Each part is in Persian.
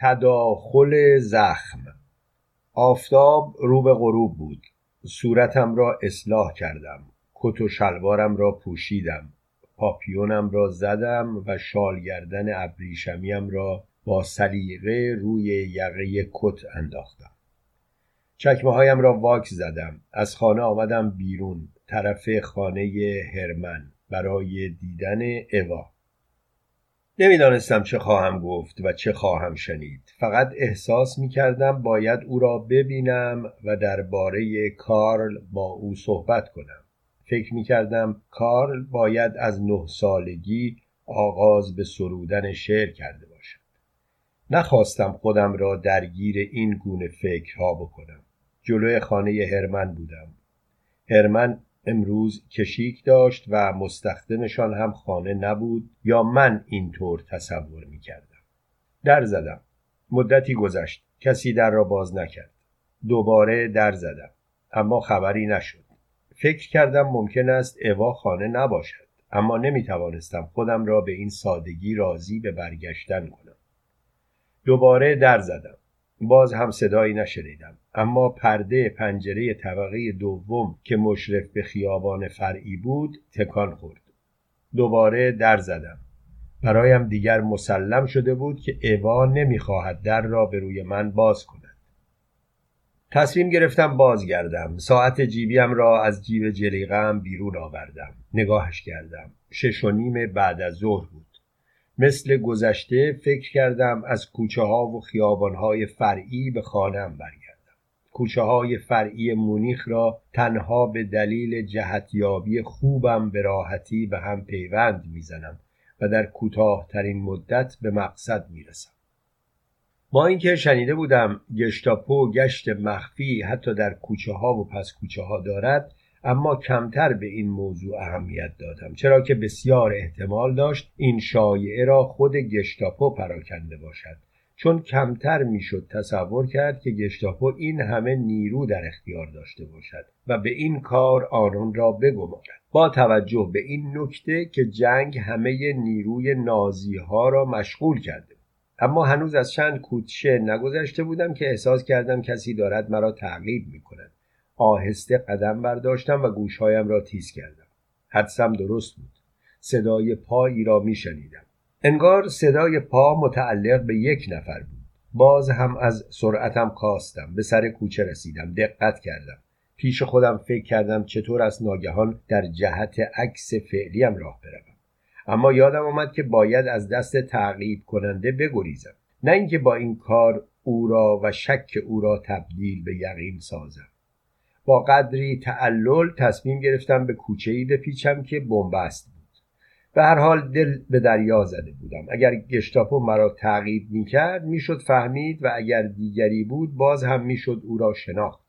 تداخل زخم. آفتاب رو به غروب بود. صورتم را اصلاح کردم. کت و شلوارم را پوشیدم. پاپیونم را زدم و شالگردن ابریشمیم را با سلیقه روی یقه کت انداختم. چکمه هایم را واکس زدم. از خانه آمدم بیرون طرف خانه هرمن برای دیدن اوا. نمی‌دانستم چه خواهم گفت و چه خواهم شنید. فقط احساس می کردم باید او را ببینم و درباره کارل با او صحبت کنم. فکر می کردم کارل باید از نه سالگی آغاز به سرودن شعر کرده باشد. نخواستم خودم را درگیر این گونه فکرها بکنم. جلوی خانه هرمن بودم. هرمن امروز کشیک داشت و مستخدمشان هم خانه نبود یا من اینطور تصور می کردم در زدم. مدتی گذشت. کسی در را باز نکرد. دوباره در زدم. اما خبری نشد. فکر کردم ممکن است اوا خانه نباشد. اما نمی توانستم خودم را به این سادگی راضی به برگشتن کنم. دوباره در زدم. باز هم صدایی نشنیدم. اما پرده پنجره طبقه دوم که مشرف به خیابان فرعی بود تکان خورد. دوباره در زدم. برایم دیگر مسلم شده بود که اوا نمی‌خواهد در را به روی من باز کند. تصمیم گرفتم بازگردم. ساعت جیبیم را از جیب جلیقم بیرون آوردم. نگاهش کردم. شش و نیم بعد از ظهر بود. مثل گذشته فکر کردم از کوچه ها و خیابان های فرعی به خانم برگردم. کوچه های فرعی مونیخ را تنها به دلیل جهتیابی خوبم به راحتی به هم پیوند می‌زنم و در کوتاهترین مدت به مقصد می‌رسم. با اینکه شنیده بودم گشتاپو گشت مخفی حتی در کوچه ها و پس کوچه ها دارد اما کمتر به این موضوع اهمیت دادم چرا که بسیار احتمال داشت این شایعه را خود گشتاپو پراکنده باشد. چون کمتر می‌شد تصور کرد که گشتاپو این همه نیرو در اختیار داشته باشد و به این کار آنان را بگماند با توجه به این نکته که جنگ همه نیروی نازی ها را مشغول کرده اما هنوز از چند کوچه نگذشته بودم که احساس کردم کسی دارد مرا تعقیب می کند آهسته قدم برداشتم و گوشهایم را تیز کردم. حدسم درست بود. صدای پایی را می شنیدم انگار صدای پا متعلق به یک نفر بود. باز هم از سرعتم کاستم به سر کوچه رسیدم. دقت کردم. پیش خودم فکر کردم چطور از ناگهان در جهت عکس فعلیم راه بروم. اما یادم آمد که باید از دست تعقیب کننده بگریزم. نه اینکه با این کار او را و شک او را تبدیل به یقین سازم. با قدری تعلل تصمیم گرفتم به کوچه ای بپیچم که بنبست بود. به هر حال دل به دریا زده بودم. اگر گشتاپو مرا تعقیب می‌کرد می‌شد فهمید و اگر دیگری بود باز هم می‌شد او را شناخت.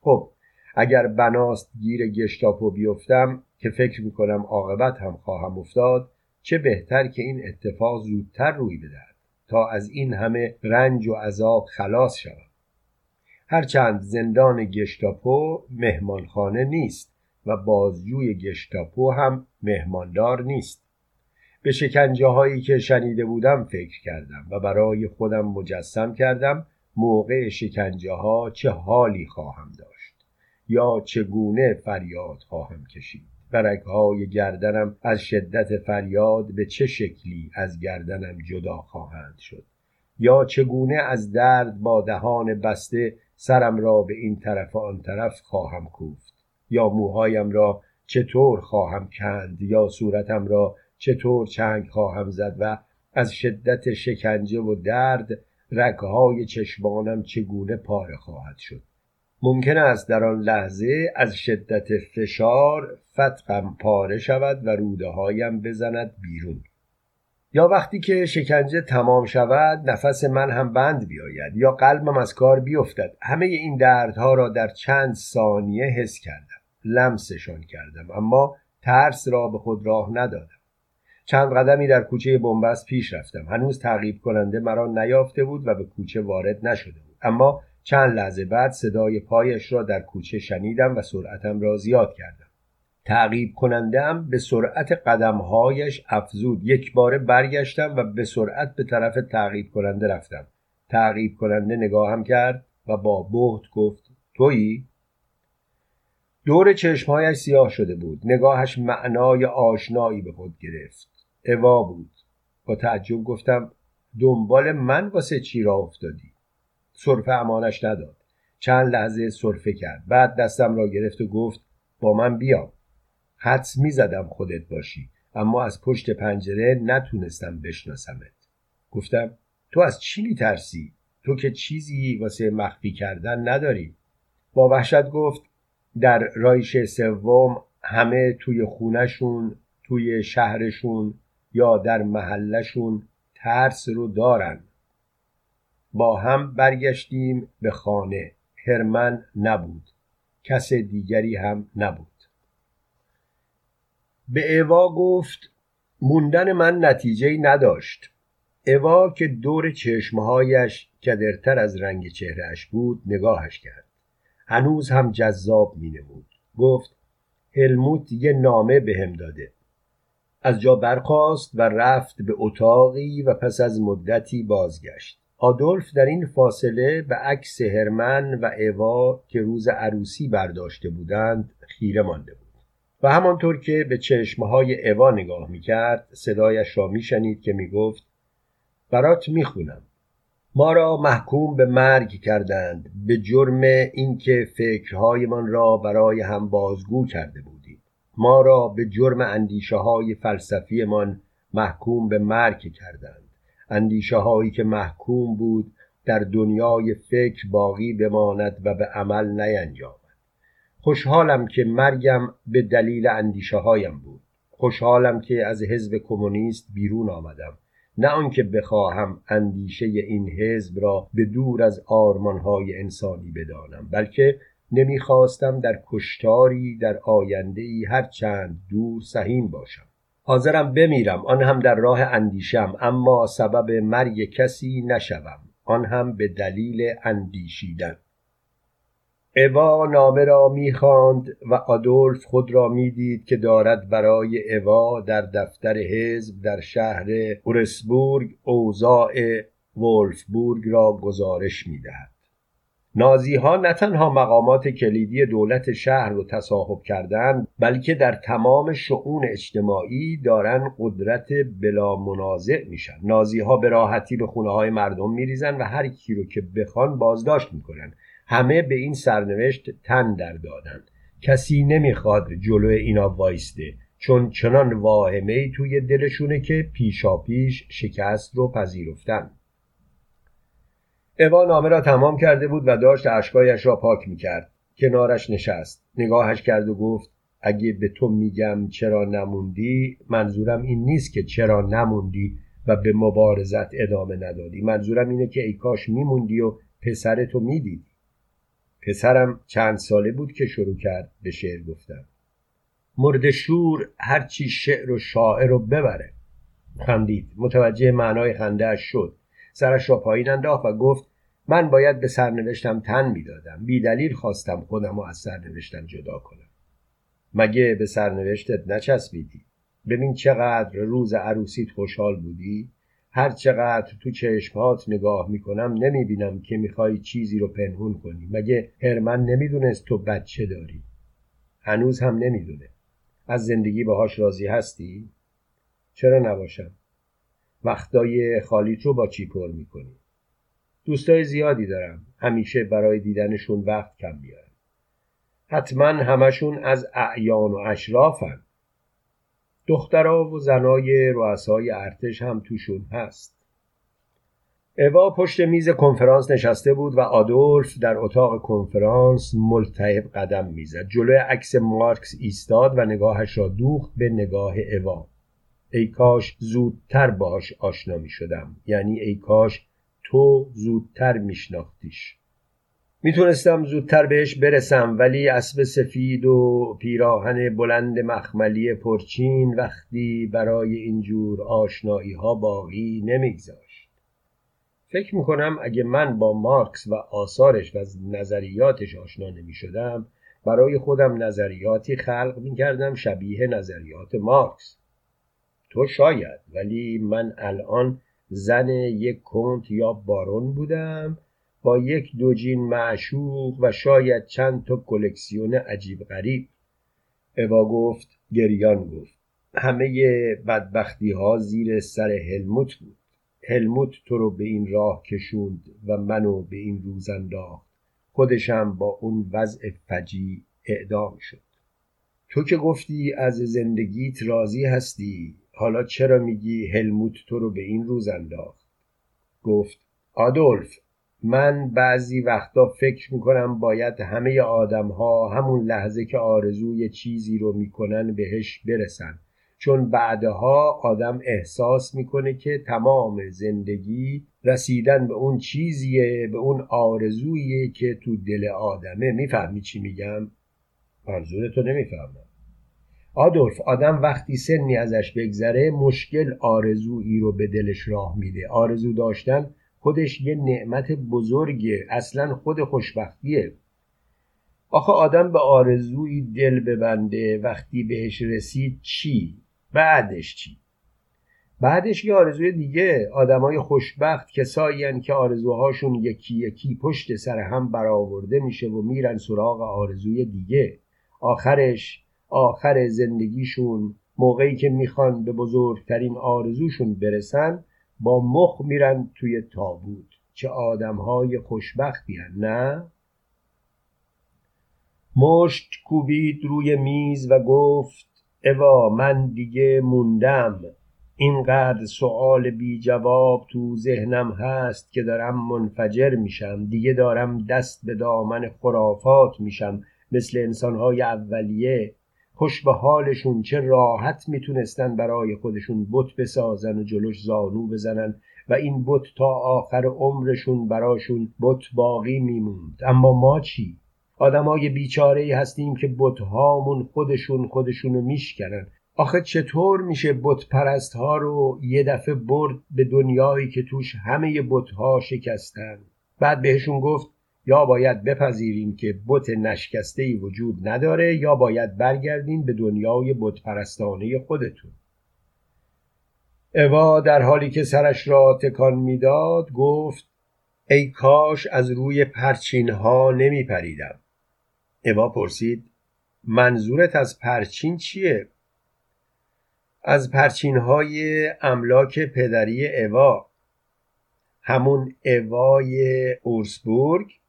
خب اگر بناست گیر گشتاپو بیفتم که فکر می‌کنم عاقبت هم خواهم افتاد چه بهتر که این اتفاق زودتر روی بدهد. تا از این همه رنج و عذاب خلاص شوم. هرچند زندان گشتاپو مهمانخانه نیست و بازجوی گشتاپو هم مهماندار نیست. به شکنجه هایی که شنیده بودم فکر کردم و برای خودم مجسم کردم موقع شکنجه ها چه حالی خواهم داشت یا چگونه فریاد خواهم کشید. های گردنم از شدت فریاد به چه شکلی از گردنم جدا خواهند شد یا چگونه از درد با دهان بسته سرم را به این طرف و آن طرف خواهم کوفت. یا موهایم را چطور خواهم کند؟ یا صورتم را چطور چنگ خواهم زد؟ و از شدت شکنجه و درد رگهای چشمانم چگونه پاره خواهد شد؟ ممکن است در آن لحظه از شدت فشار فتقم پاره شود و روده هایم بزند بیرون. یا وقتی که شکنجه تمام شود نفس من هم بند بیاید یا قلبم از کار بیفتد. همه این دردها را در چند ثانیه حس کردم. لمسشان کردم اما ترس را به خود راه ندادم. چند قدمی در کوچه بنبست پیش رفتم. هنوز تعقیب کننده مرا نیافته بود و به کوچه وارد نشده بود. اما چند لحظه بعد صدای پایش را در کوچه شنیدم و سرعتم را زیاد کردم. تعقیب کنندم به سرعت قدمهایش افزود. یک باره برگشتم و به سرعت به طرف تعقیب کننده رفتم. تعقیب کننده نگاهم کرد و با بهت گفت تویی؟ دور چشمهایش سیاه شده بود. نگاهش معنای آشنایی به خود گرفت. اوا بود. با تعجب گفتم دنبال من واسه چی را افتادی؟ صرفه امانش نداد. چند لحظه صرفه کرد. بعد دستم را گرفت و گفت با من بیا. حدس می زدم خودت باشی اما از پشت پنجره نتونستم بشناسمت. گفتم تو از چی می ترسی؟ تو که چیزی واسه مخفی کردن نداری. با وحشت گفت در رایش سوم همه توی خونشون توی شهرشون یا در محلشون ترس رو دارن. با هم برگشتیم به خانه. هرمن نبود. کس دیگری هم نبود. به اوا گفت موندن من نتیجه نداشت. اوا که دور چشمهایش کدرتر از رنگ چهرهش بود نگاهش کرد. هنوز هم جذاب می نمود گفت هلموت یه نامه بهم داده. از جا برخاست و رفت به اتاقی و پس از مدتی بازگشت. آدولف در این فاصله به عکس هرمن و اوا که روز عروسی برداشته بودند خیره مانده بود. و همانطور که به چشمهای اوا نگاه می‌کرد صدایش را میشنید که می‌گفت برات می‌خونم. ما را محکوم به مرگ کردند به جرم اینکه فکرهایمان را برای هم بازگو کرده بودیم. ما را به جرم اندیشه های فلسفیمان محکوم به مرگ کردند. اندیشه هایی که محکوم بود در دنیای فکر باقی بماند و به عمل نینجامد خوشحالم که مرگم به دلیل اندیشه هایم بود. خوشحالم که از حزب کمونیست بیرون آمدم. نه آنکه بخواهم اندیشه این حزب را به دور از آرمانهای انسانی بدانم بلکه نمی‌خواستم در کشتاری در آینده ای هر چند دور سهیم باشم. حاضرم بمیرم آن هم در راه اندیشم اما سبب مرگ کسی نشوم. آن هم به دلیل اندیشیدن. اوا نامه را می‌خواند و آدولف خود را می‌دید که دارد برای اوا در دفتر حزب در شهر اورسبورگ اوضاع ولفبورگ را گزارش می‌دهد. نازی ها نه تنها مقامات کلیدی دولت شهر رو تصاحب کردند بلکه در تمام شعون اجتماعی دارن قدرت بلا منازع میشن. نازی ها به راحتی به خونه های مردم میریزن و هر کی رو که بخوان بازداشت می‌کنن. همه به این سرنوشت تن در دادن کسی نمی‌خواد جلو اینا وایسته چون چنان واهمه توی دلشونه که پیشاپیش شکست رو پذیرفتن. اوا نامه را تمام کرده بود و داشت اشکایش را پاک می‌کرد. کنارش نشست نگاهش کرد و گفت اگه به تو میگم چرا نموندی منظورم این نیست که چرا نموندی و به مبارزت ادامه ندادی. منظورم اینه که ای کاش میموندی و پسرتو می‌دیدی. پسرم چند ساله بود که شروع کرد به شعر گفتن. مرد شور هرچی شعر و شاعر رو ببره. خندید. متوجه معنای خندهاش شد. سرش را پایین انداخت و گفت من باید به سرنوشتم تن می‌دادم. بی دلیل خواستم خودم رو از سرنوشتم جدا کنم. مگه به سرنوشتت نچسبیدی؟ ببین چقدر روز عروسیت خوشحال بودی؟ هر چقدر تو چشمات نگاه می‌کنم نمی‌بینم که می‌خوای چیزی رو پنهون کنی. مگه هرمن نمی‌دونست تو بچه داری؟ هنوز هم نمی‌دونه. از زندگی باهاش راضی هستی؟ چرا نباشم؟ وقتای خالیت رو با چی پر می‌کنی؟ دوستای زیادی دارم. همیشه برای دیدنشون وقت کم میارم حتما همشون از اعیان و اشرافن. دخترها و زنای رؤسای ارتش هم توشون هست. اوا پشت میز کنفرانس نشسته بود و آدولف در اتاق کنفرانس ملتهب قدم می‌زد. جلوی عکس مارکس ایستاد و نگاهش را دوخت به نگاه اوا. ای کاش زودتر باش آشنا می شدم یعنی ای کاش تو زودتر میشناختیش. می‌تونستم زودتر بهش برسم ولی اسب سفید و پیراهن بلند مخملی پرچین وقتی برای اینجور آشنایی ها باقی نمیگذاشت. فکر می‌کنم اگه من با مارکس و آثارش و نظریاتش آشنا نمی شدم برای خودم نظریاتی خلق می کردم شبیه نظریات مارکس. تو شاید ولی من الان زن یک کنت یا بارون بودم با یک دوجین معشوق و شاید چند تا کلکسیون عجیب غریب. اوا گفت گریان گفت. همه بدبختی ها زیر سر هلموت بود. هلموت تو رو به این راه کشوند و منو به این روز انداخت. خودشم با اون وضع فجی اعدام شد. تو که گفتی از زندگیت راضی هستی حالا چرا میگی هلموت تو رو به این روز انداخت؟ گفت آدولف من بعضی وقتا فکر می‌کنم باید همه آدم ها همون لحظه که آرزوی چیزی رو می‌کنن بهش برسن. چون بعدها آدم احساس می‌کنه که تمام زندگی رسیدن به اون چیزیه به اون آرزوییه که تو دل آدمه. می‌فهمی چی میگم؟ منظورتو نمی‌فهمم. آدولف آدم وقتی سنی ازش بگذره مشکل آرزویی رو به دلش راه میده. آرزو داشتن خودش یه نعمت بزرگه اصلا خود خوشبختیه. آخه آدم به آرزویی دل ببنده وقتی بهش رسید چی؟ بعدش چی؟ بعدش یه آرزوی دیگه. آدمای خوشبخت کسایی که آرزوهاشون یکی یکی پشت سر هم برآورده میشه و میرن سراغ آرزوی دیگه. آخرش آخر زندگیشون موقعی که می‌خوان به بزرگترین آرزوشون برسن با مخ میرن توی تابوت. چه آدمهای خوشبختی هن نه؟ مشت کوبید روی میز و گفت اوا من دیگه موندم. اینقدر سوال بی جواب تو ذهنم هست که دارم منفجر میشم. دیگه دارم دست به دامن خرافات میشم. مثل انسانهای اولیه. خوش به حالشون چه راحت می‌تونستن برای خودشون بت بسازن و جلوش زانو بزنن و این بت تا آخر عمرشون براشون بت باقی میموند. اما ما چی؟ آدمای بیچاره ای هستیم که بتهامون خودشون خودشونو میشکنن. آخه چطور میشه بت پرست ها رو یه دفعه برد به دنیایی که توش همه بت ها شکستن؟ بعد بهشون گفت یا باید بپذیریم که بت نشکسته ای وجود نداره یا باید برگردیم به دنیای بت پرستانه خودتون. اوا در حالی که سرش را تکان می‌داد گفت ای کاش از روی پرچین ها نمی پریدم اوا پرسید منظورت از پرچین چیه؟ از پرچین های املاک پدری اوا. همون اوای اورسبورگ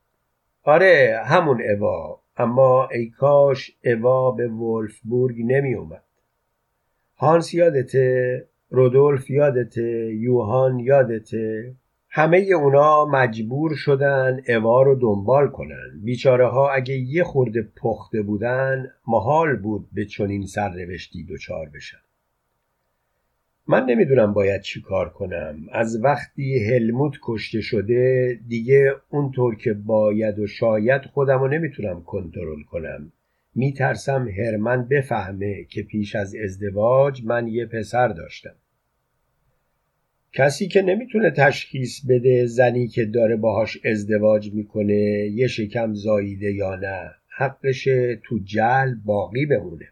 آره همون اوا. اما ای کاش اوا به ولفبورگ نمی اومد. هانس یادته رودولف یادته یوهان یادته. همه اونا مجبور شدن اوا رو دنبال کنن. بیچاره ها اگه یه خورده پخته بودن محال بود به چنین سرنوشتی دچار بشن. من نمی‌دونم باید چی کار کنم. از وقتی هلموت کشته شده دیگه اونطور که باید و شاید خودم رو نمی‌تونم کنترل کنم. میترسم هرمن بفهمه که پیش از ازدواج من یه پسر داشتم. کسی که نمی‌تونه تشخیص بده زنی که داره باهاش ازدواج می‌کنه یه شکم زاییده یا نه حقش تو جل باقی بمونه.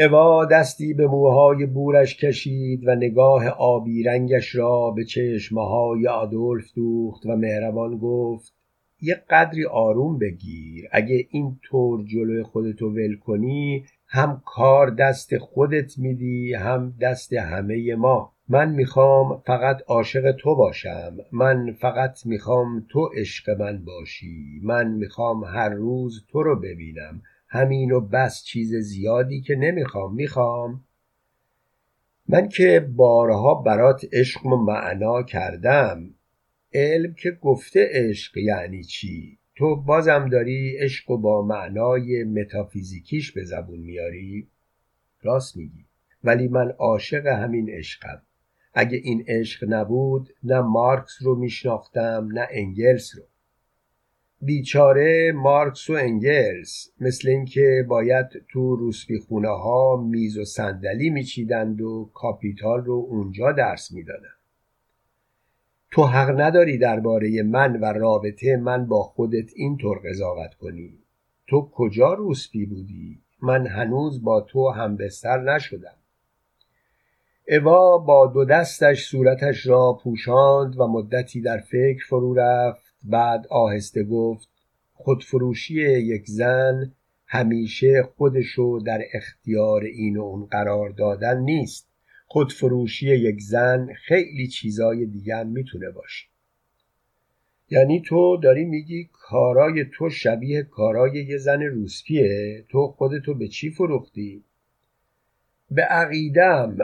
اوا دستی به موهای بورش کشید و نگاه آبی رنگش را به چشمهای آدولف دوخت و مهربان گفت یه قدری آروم بگیر. اگه این طور جلوی خودتو ول کنی هم کار دست خودت میدی هم دست همه ما. من می‌خوام فقط عاشق تو باشم. من فقط می‌خوام تو عشق من باشی. من می‌خوام هر روز تو رو ببینم. همین و بس چیز زیادی که نمی‌خوام می‌خوام. من که بارها برات عشق و معنا کردم علم که گفته عشق یعنی چی؟ تو بازم داری عشق و با معنای متافیزیکیش به زبون میاری؟ راست میگی. ولی من عاشق همین عشقم. اگه این عشق نبود نه مارکس رو میشناختم نه انگلس رو. بیچاره مارکس و انگلس مثل اینکه باید تو روسبی خونه ها میز و صندلی میچیدند و کاپیتال رو اونجا درس می‌دادن تو حق نداری درباره من و رابطه من با خودت اینطور قضاوت کنی. تو کجا روسپی بودی؟ من هنوز با تو هم بستر نشدم. اوا با دو دستش صورتش را پوشاند و مدتی در فکر فرو رفت بعد آهسته گفت خودفروشی یک زن همیشه خودشو در اختیار این و اون قرار دادن نیست. خودفروشی یک زن خیلی چیزای دیگه هم می‌تونه باشه. یعنی تو داری میگی کارای تو شبیه کارای یه زن روسپیه تو خودتو به چی فروختی؟ به عقیدم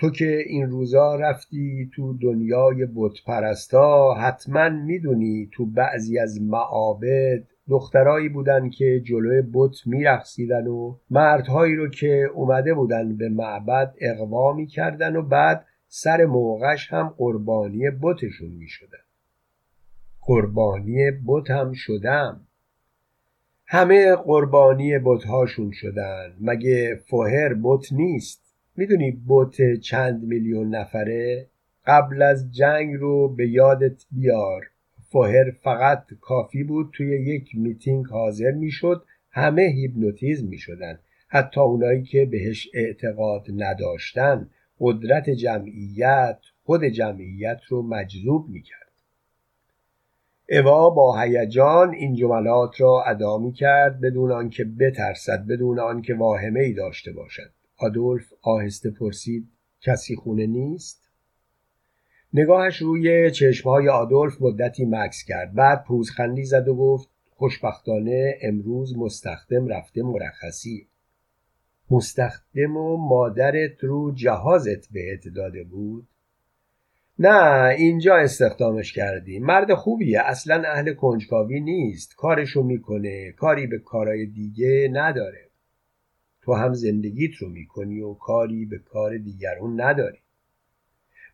تو که این روزا رفتی تو دنیای بت پرستا حتما می‌دونی تو بعضی از معابد دخترایی بودن که جلوی بت میرقصیدن و مردهایی رو که اومده بودن به معبد اقوا می‌کردن و بعد سر موقعش هم قربانی بتشون می‌شدن. قربانی بت هم شدم. همه قربانی بتهاشون شدن. مگه فوهر بت نیست؟ می‌دونی بت چند میلیون نفره قبل از جنگ رو به یادت بیار. Führer فقط کافی بود توی یک میتینگ حاضر می‌شد همه هیپنوتیزم می‌شدن. حتی اونایی که بهش اعتقاد نداشتن قدرت جمعیت خود جمعیت رو مجذوب می‌کرد. اوا با هیجان این جملات را ادا می کرد بدون آنکه بترسد بدون آنکه واهمه ای داشته باشد. آدولف آهسته پرسید کسی خونه نیست؟ نگاهش روی چشمهای آدولف مدتی مکس کرد. بعد پوزخندی زد و گفت خوشبختانه امروز مستخدم رفته مرخصی. مستخدم و مادرت رو جهازت بهت داده بود؟ نه اینجا استخدامش کردی. مرد خوبیه. اصلا اهل کنجکاوی نیست. کارشو می‌کنه. کاری به کارای دیگه نداره. تو هم زندگیت رو می‌کنی و کاری به کار دیگرون نداری.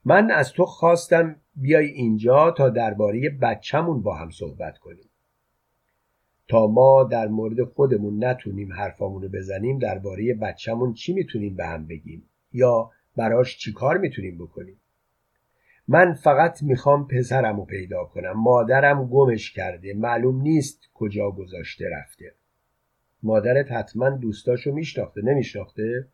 من از تو خواستم بیای اینجا تا درباره بچهمون با هم صحبت کنیم. تا ما در مورد خودمون نتونیم حرفامون رو بزنیم درباره بچهمون چی می‌تونیم به هم بگیم؟ یا براش چی کار می‌تونیم بکنیم؟ من فقط می‌خوام پسرم رو پیدا کنم. مادرم گمش کرده. معلوم نیست کجا گذاشته رفته. مادرت حتما دوستاشو میشناخته نمیشناخته؟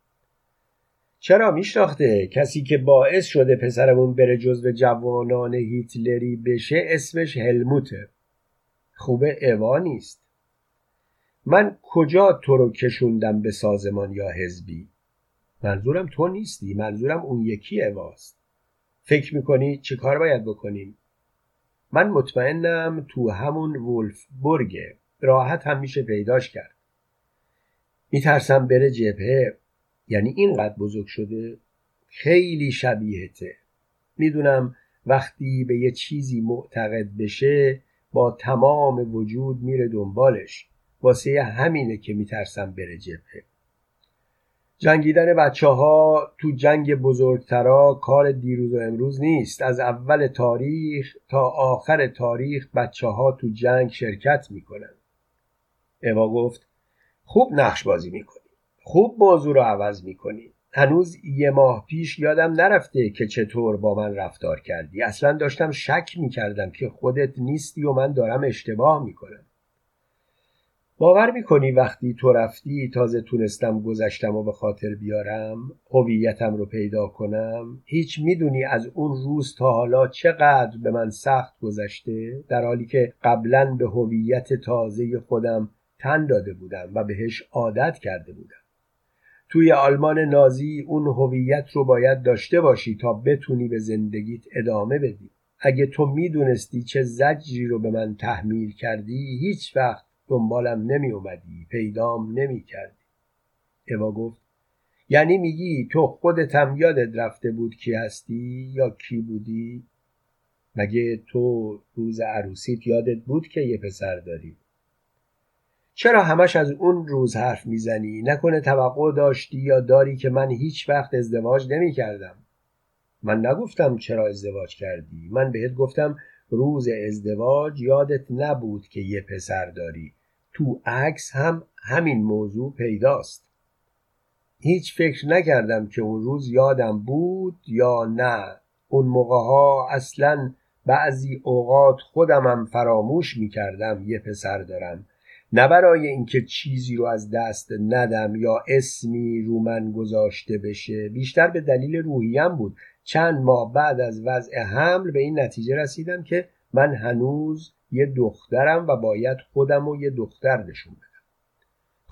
چرا میشناخته؟ کسی که باعث شده پسرمون بره جزو جوانان هیتلری بشه اسمش هلموته. خوبه اوا نیست. من کجا تو رو کشوندم به سازمان یا حزبی؟ منظورم تو نیستی منظورم اون یکی اواست فکر می‌کنی چی کار باید بکنیم؟ من مطمئنم تو همون ولف برگه راحت هم میشه پیداش کرد. میترسم بره جبهه. یعنی اینقدر بزرگ شده خیلی شبیهته می‌دونم وقتی به یه چیزی معتقد بشه با تمام وجود میره دنبالش. واسه همینه که میترسم بره جبهه. جنگیدن بچه ها تو جنگ بزرگترا کار دیروز و امروز نیست. از اول تاریخ تا آخر تاریخ بچه ها تو جنگ شرکت می‌کنن. اوا گفت خوب نقش بازی می‌کنی. خوب موضوع رو عوض می‌کنی. هنوز یه ماه پیش یادم نرفته که چطور با من رفتار کردی. اصلا داشتم شک می‌کردم که خودت نیستی و من دارم اشتباه می‌کنم. باور می‌کنی وقتی تو رفتی تازه تونستم گذشتم و به خاطر بیارم هویتم رو پیدا کنم هیچ می‌دونی از اون روز تا حالا چقدر به من سخت گذشته در حالی که قبلا به هویت تازه خودم تن داده بودم و بهش عادت کرده بودم. توی آلمان نازی اون هویت رو باید داشته باشی تا بتونی به زندگیت ادامه بدی. اگه تو می‌دونستی چه زجری رو به من تحمیل کردی هیچ وقت دنبالم نمی اومدی پیدام نمی کردی اوا گفت یعنی میگی تو خودتم یادت رفته بود کی هستی یا کی بودی؟ مگه تو روز عروسیت یادت بود که یه پسر داری؟ چرا همش از اون روز حرف می‌زنی؟ نکنه توقع داشتی یا داری که من هیچ وقت ازدواج نمی کردم من نگفتم چرا ازدواج کردی. من بهت گفتم روز ازدواج یادت نبود که یه پسر داری. تو عکس هم همین موضوع پیداست. هیچ فکر نکردم که اون روز یادم بود یا نه. اون موقع ها اصلا بعضی اوقات خودمم فراموش می‌کردم یه پسر دارم. نه برای اینکه چیزی رو از دست ندم یا اسمی رو من گذاشته بشه بیشتر به دلیل روحیم بود. چند ماه بعد از وضع حمل به این نتیجه رسیدم که من هنوز یه دخترم و باید خودم و یه دختر نشون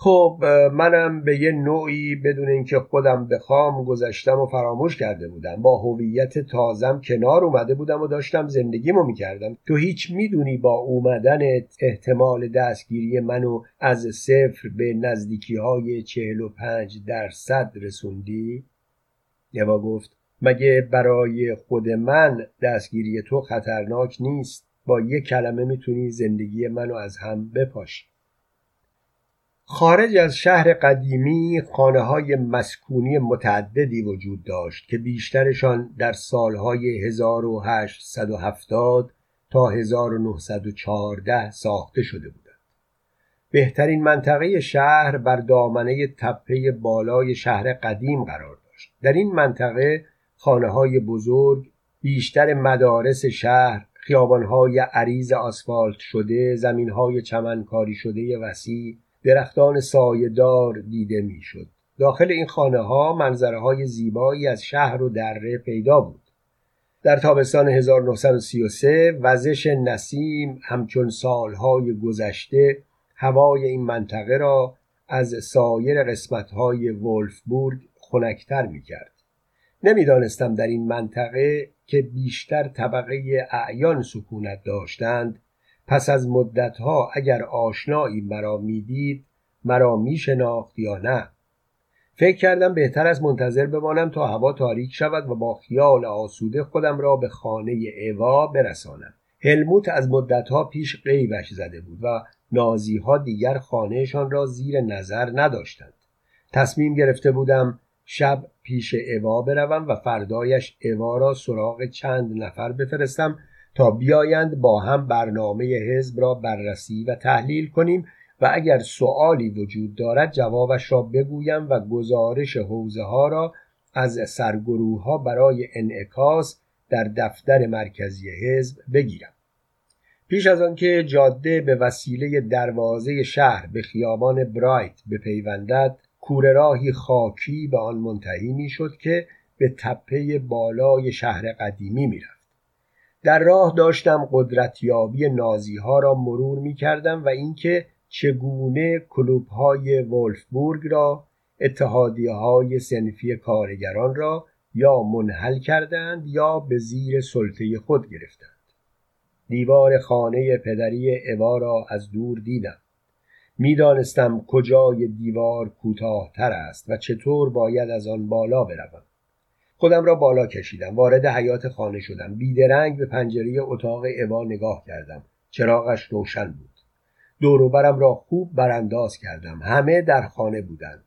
خب منم به یه نوعی بدون اینکه خودم بخوام گذشتم و فراموش کرده بودم. با هویت تازم کنار اومده بودم و داشتم زندگیمو می‌کردم. تو هیچ می‌دونی با اومدن احتمال دستگیری منو از صفر به نزدیکی های چهل و پنج درصد رسوندی؟ یوا گفت مگه برای خود من دستگیری تو خطرناک نیست؟ با یه کلمه می‌تونی زندگی منو از هم بپاشی. خارج از شهر قدیمی خانه های مسکونی متعددی وجود داشت که بیشترشان در سالهای 1870 تا 1914 ساخته شده بودند. بهترین منطقه شهر بر دامنه تپه بالای شهر قدیم قرار داشت. در این منطقه خانه های بزرگ، بیشتر مدارس شهر، خیابانهای عریض آسفالت شده، زمینهای چمنکاری شده وسیع، درختان سایهدار دیده می‌شد. داخل این خانه ها منظره های زیبایی از شهر و دره پیدا بود. در تابستان 1933 وزش نسیم همچون سالهای گذشته هوای این منطقه را از سایر قسمتهای ولفبورگ خنکتر می کرد. نمی‌دانستم در این منطقه که بیشتر طبقه اعیان سکونت داشتند پس از مدتها اگر آشنایی مرا می‌دید مرا میشناخت یا نه. فکر کردم بهتر از منتظر بمانم تا هوا تاریک شود و با خیال آسوده خودم را به خانه ایوا برسانم. هلموت از مدتها پیش قیبش زده بود و نازیها دیگر خانهشان را زیر نظر نداشتند. تصمیم گرفته بودم شب پیش اوا بروم و فردایش اوا را سراغ چند نفر بفرستم تا بیایند با هم برنامه حزب را بررسی و تحلیل کنیم و اگر سوالی وجود دارد جوابش را بگویم و گزارش حوزه ها را از سرگروه ها برای انعکاس در دفتر مرکزی حزب بگیرم. پیش از آنکه جاده به وسیله دروازه شهر به خیابان برایت بپیوندد کوره راهی خاکی به آن منتهی می‌شد که به تپه بالای شهر قدیمی می‌رفت. در راه داشتم قدرتیابی نازی ها را مرور می کردم و اینکه چگونه کلوب های ولفبورگ را اتحادیه های سنفی کارگران را یا منحل کردند یا به زیر سلطه خود گرفتند. دیوار خانه پدری اوا را از دور دیدم. می‌دانستم کجای دیوار کوتاهتر است و چطور باید از آن بالا بروم. خودم را بالا کشیدم وارد حیات خانه شدم. بیدرنگ به پنجره اتاق اوا نگاه کردم. چراغش روشن بود. دوروبرم را خوب برانداز کردم. همه در خانه بودند.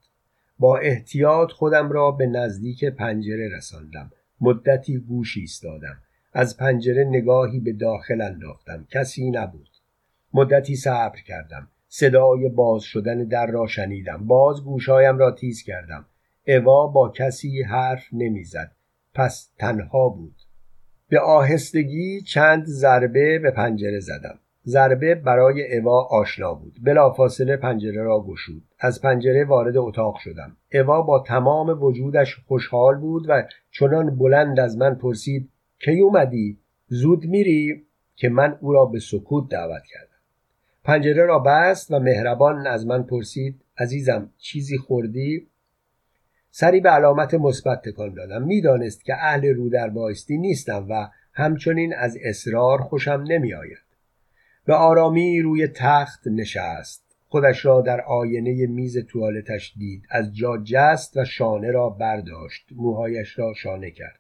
با احتیاط خودم را به نزدیک پنجره رساندم. مدتی گوش ایستادم. از پنجره نگاهی به داخل انداختم. کسی نبود. مدتی صبر کردم. صدای باز شدن در را شنیدم. باز گوشهایم را تیز کردم. اوا با کسی حرف نمی‌زد. پس تنها بود. به آهستگی چند ضربه به پنجره زدم. ضربه برای اوا آشنا بود. بلافاصله پنجره را گشود. از پنجره وارد اتاق شدم. اوا با تمام وجودش خوشحال بود و چنان بلند از من پرسید کی اومدی؟ زود میری؟ که من او را به سکوت دعوت کردم. پنجره را بست و مهربان از من پرسید عزیزم چیزی خوردی؟ سری به علامت مثبت تکان دادم. می‌دانست که اهل رو در بایستی نیستم و همچنین از اصرار خوشم نمیآید. به آرامی روی تخت نشست. خودش را در آینه میز توالتش دید. از جا جست و شانه را برداشت. موهایش را شانه کرد.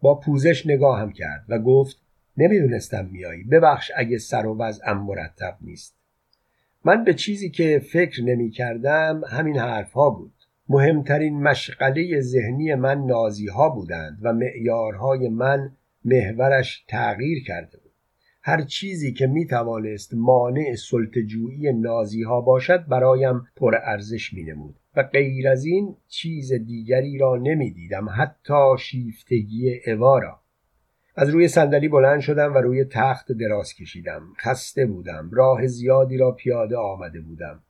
با پوزش نگاهم کرد و گفت نمی‌دونستم میایی ببخش اگه سر و وضعم مرتب نیست. من به چیزی که فکر نمی کردم همین حرفها بود. مهمترین مشغله ذهنی من نازی ها بودند و معیارهای من محورش تغییر کرده بود. هر چیزی که می توانست مانع سلطجویی نازی ها باشد برایم پر ارزش می نمود و غیر از این چیز دیگری را نمی دیدم حتی شیفتگی اوارا از روی صندلی بلند شدم و روی تخت دراز کشیدم. خسته بودم. راه زیادی را پیاده آمده بودم.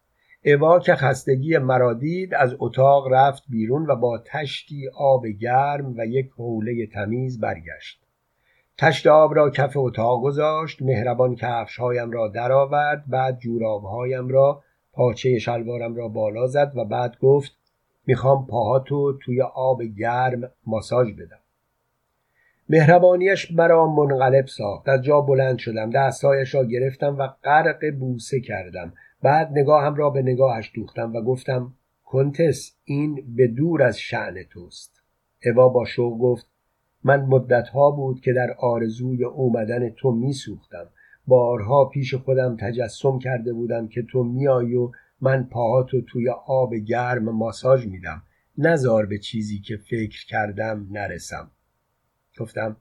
اوا که خستگی مرا دید از اتاق رفت بیرون و با تشتی آب گرم و یک حوله تمیز برگشت. تشت آب را کف اتاق گذاشت مهربان کفشهایم را درآورد بعد جورابهایم را پاچه شلوارم را بالا زد و بعد گفت می‌خوام پاهاتو توی آب گرم ماساژ بدم. مهربانیش مرا منقلب ساخت. از جا بلند شدم دستهایش را گرفتم و غرق بوسه کردم. بعد نگاهم را به نگاهش دوختم و گفتم کنتس این به دور از شعن توست. اوا با شوق گفت من مدتها بود که در آرزوی اومدن تو میسوختم. بارها پیش خودم تجسم کرده بودم که تو میای و من پاهاتو توی آب گرم ماساژ میدم. نزار به چیزی که فکر کردم نرسم. گفتم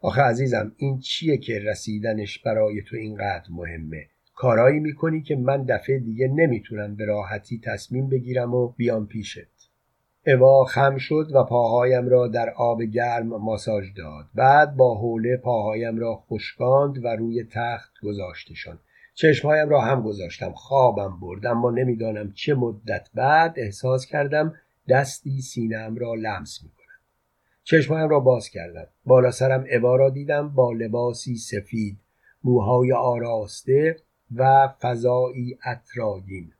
آخه عزیزم این چیه که رسیدنش برای تو اینقدر مهمه؟ کارایی می‌کنی که من دفعه دیگه نمی‌تونم به راحتی تصمیم بگیرم و بیام پیشت. اوا خم شد و پاهایم را در آب گرم ماساژ داد. بعد با حوله پاهایم را خشکاند و روی تخت گذاشتشان. چشمهایم را هم گذاشتم. خوابم برد اما نمی‌دانم چه مدت بعد احساس کردم دستی سینم را لمس می کنم چشمهایم را باز کردم. بالا سرم اوا را دیدم با لباسی سفید موهای آراسته و فضایی اطراگین.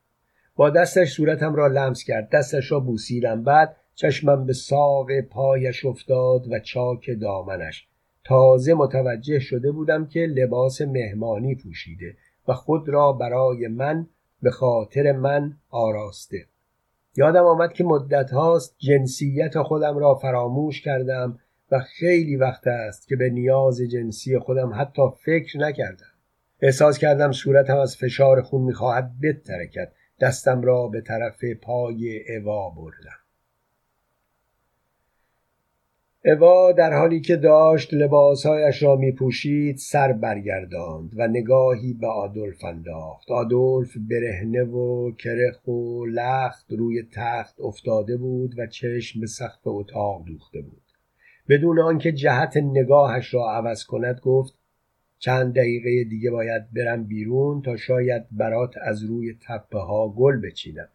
با دستش صورتم را لمس کرد. دستش را بوسیدم. بعد چشمم به ساق پایش افتاد و چاک دامنش. تازه متوجه شده بودم که لباس مهمانی پوشیده و خود را برای من به خاطر من آراسته. یادم آمد که مدت هاست جنسیت خودم را فراموش کردم و خیلی وقت است که به نیاز جنسی خودم حتی فکر نکردم. احساس کردم صورتم از فشار خون می‌خواهد بترکد. دستم را به طرف پای اوا بردم. اوا در حالی که داشت لباسهایش را می پوشید سر برگرداند و نگاهی به آدولف انداخت. آدولف برهنه و کرخ و لخت روی تخت افتاده بود و چشم به سقف اتاق دوخته بود. بدون آنکه جهت نگاهش را عوض کند گفت چند دقیقه دیگه باید برم بیرون تا شاید برات از روی تپه ها گل بچینم.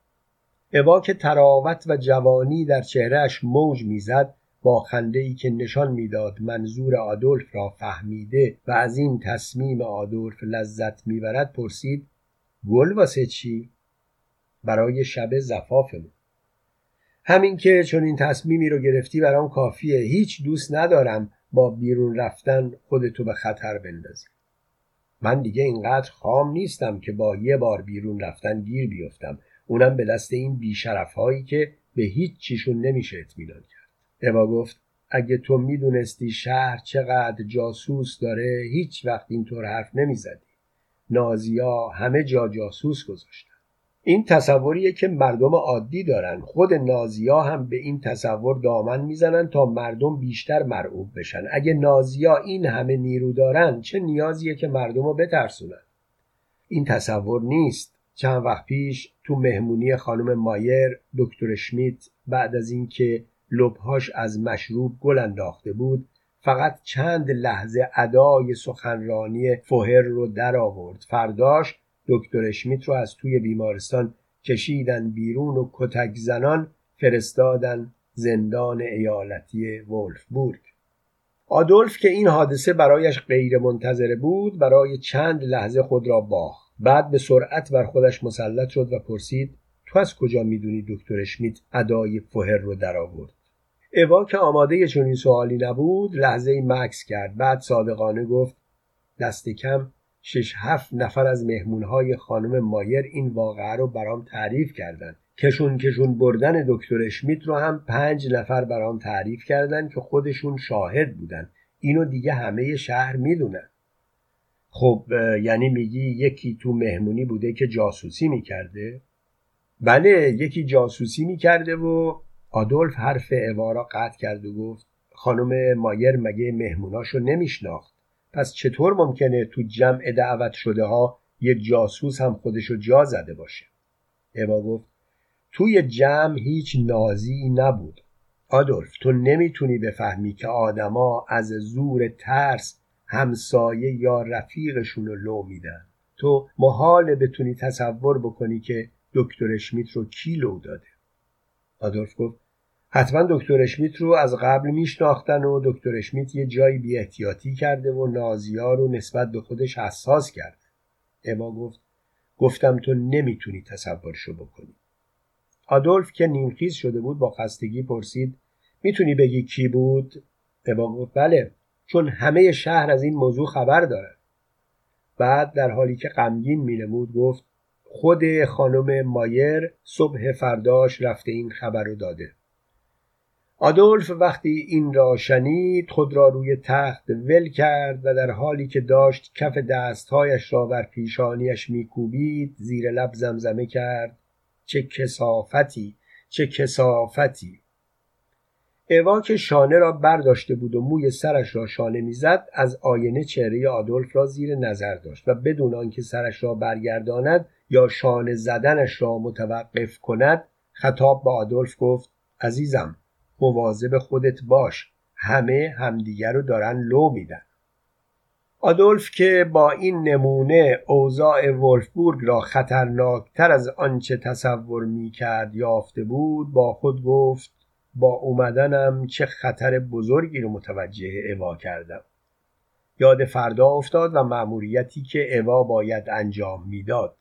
اوا که تراوت و جوانی در چهرهش موج می‌زد با خنده ای که نشان می‌داد منظور آدولف را فهمیده و از این تصمیم آدولف لذت می‌برد پرسید گل واسه چی؟ برای شب زفافمون. همین که چون این تصمیمی رو گرفتی برام کافیه هیچ دوست ندارم با بیرون رفتن خودتو به خطر بندازی. من دیگه اینقدر خام نیستم که با یه بار بیرون رفتن گیر بیفتم. اونم به دست این بیشرف هایی که به هیچ چیشون نمیشه اطمینان کرد. اوا گفت اگه تو می‌دونستی شهر چقدر جاسوس داره هیچ وقت اینطور حرف نمی‌زدی. نازیا همه جا جاسوس گذاشت این تصوریه که مردم عادی دارن. خود نازیا هم به این تصور دامن می‌زنن تا مردم بیشتر مرعوب بشن. اگه نازیا این همه نیرو دارن چه نیازیه که مردم رو بترسونن؟ این تصور نیست. چند وقت پیش تو مهمونی خانم مایر دکتر شمیت بعد از اینکه لبهاش از مشروب گل انداخته بود فقط چند لحظه ادای سخنرانی فوهر رو در آورد. فرداش دکتر اشمیت رو از توی بیمارستان کشیدن بیرون و کتک زنان فرستادن زندان ایالتی ولفبورگ. آدولف که این حادثه برایش غیر منتظره بود برای چند لحظه خود را باخت. بعد به سرعت بر خودش مسلط شد و پرسید تو از کجا می‌دونی دکتر اشمیت ادای فوهر رو در آورد؟ اوا که آماده چنین سوالی نبود لحظه مکس کرد. بعد صادقانه گفت دست کم شش هفت نفر از مهمونهای خانم مایر این واقعه رو برام تعریف کردن کشون کشون بردن دکتر اشمیت رو هم پنج نفر برام تعریف کردن که خودشون شاهد بودن. اینو دیگه همه شهر می‌دونن. خب یعنی میگی یکی تو مهمونی بوده که جاسوسی می‌کرده؟ بله یکی جاسوسی می‌کرده و آدولف حرف اوارا قطع کرد و گفت خانم مایر مگه مهموناشو نمیشناخت؟ پس چطور ممکنه تو جمع دعوت شده ها یک جاسوس هم خودشو جا زده باشه؟ اوا گفت توی جمع هیچ نازی نبود. آدولف تو نمی‌تونی بفهمی که آدما از زور ترس همسایه یا رفیقشون رو لو میدن. تو محال بتونی تصور بکنی که دکتر اشمیت رو کی لو داده؟ آدولف گفت حتما دکتر اشمیت رو از قبل میشناختن و دکتر اشمیت یه جایی بی احتیاطی کرده و نازیا رو نسبت به خودش حساس کرده اما گفت گفتم تو نمی‌تونی تصورشو بکنی. آدولف که نیمخیز شده بود با خستگی پرسید می‌تونی بگی کی بود؟ اوا گفت بله چون همه شهر از این موضوع خبر داره. بعد در حالی که غمگین مینمود گفت خود خانم مایر صبح فرداش رفته این خبر رو داده. آدولف وقتی این را شنید خود را روی تخت ول کرد و در حالی که داشت کف دستهایش را بر پیشانیش میکوبید زیر لب زمزمه کرد. چه کسافتی چه کسافتی! اوا که شانه را برداشته بود و موی سرش را شانه می‌زد از آینه چهره آدولف را زیر نظر داشت و بدون آنکه سرش را برگرداند یا شانه زدنش را متوقف کند خطاب به آدولف گفت عزیزم مواظب خودت باش. همه همدیگر رو دارن لو میدن. آدولف که با این نمونه اوضاع ولفبورگ را خطرناکتر از آنچه تصور می کرد یافته بود با خود گفت با اومدنم چه خطر بزرگی رو متوجه اوا کردم. یاد فردا افتاد و مأموریتی که اوا باید انجام می‌داد.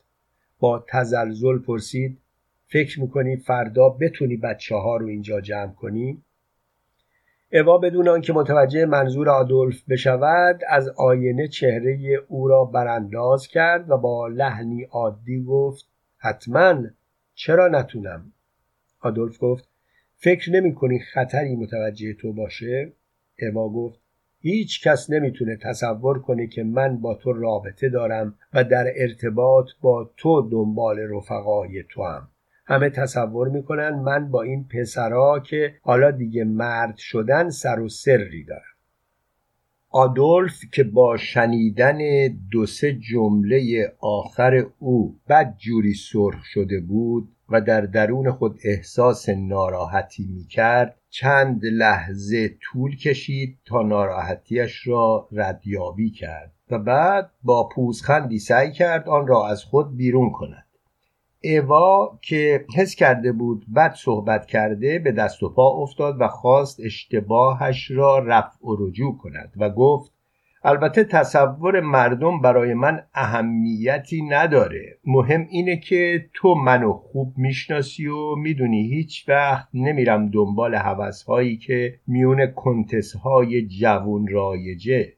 با تزلزل پرسید فکر می‌کنی فردا بتونی بچه ها رو اینجا جمع کنی؟ اوا بدون آنکه متوجه منظور آدولف بشود از آینه چهره او را برانداز کرد و با لحنی عادی گفت حتما چرا نتونم آدولف گفت فکر نمی کنی خطری متوجه تو باشه اوا گفت هیچ کس نمی‌تونه تصور کنه که من با تو رابطه دارم و در ارتباط با تو دنبال رفقای تو هم. همه تصور می‌کنن من با این پسرا که حالا دیگه مرد شدن سر و سری دارم. آدولف که با شنیدن دو سه جمله آخر او بد جوری سرخ شده بود و در درون خود احساس ناراحتی می کرد چند لحظه طول کشید تا ناراحتیش را ردیابی کرد و بعد با پوزخندی سعی کرد آن را از خود بیرون کند. اوا که حس کرده بود بد صحبت کرده به دست و پا افتاد و خواست اشتباهش را رفع و رجوع کند و گفت البته تصور مردم برای من اهمیتی نداره. مهم اینه که تو منو خوب می‌شناسی و می‌دونی هیچ وقت نمیرم دنبال هوسهایی که میون کنتسهای جوون رایجه.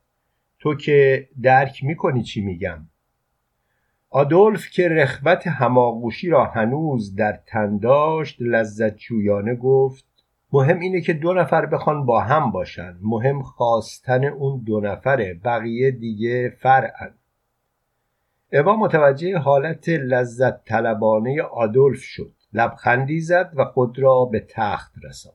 تو که درک می‌کنی چی میگم؟ آدولف که رخوت هماغوشی را هنوز در تن داشت لذت جویانه گفت مهم اینه که دو نفر بخوان با هم باشن. مهم خواستن اون دو نفره بقیه دیگه فرعن. اوا متوجه حالت لذت طلبانه آدولف شد. لبخندی زد و خود را به تخت رساند.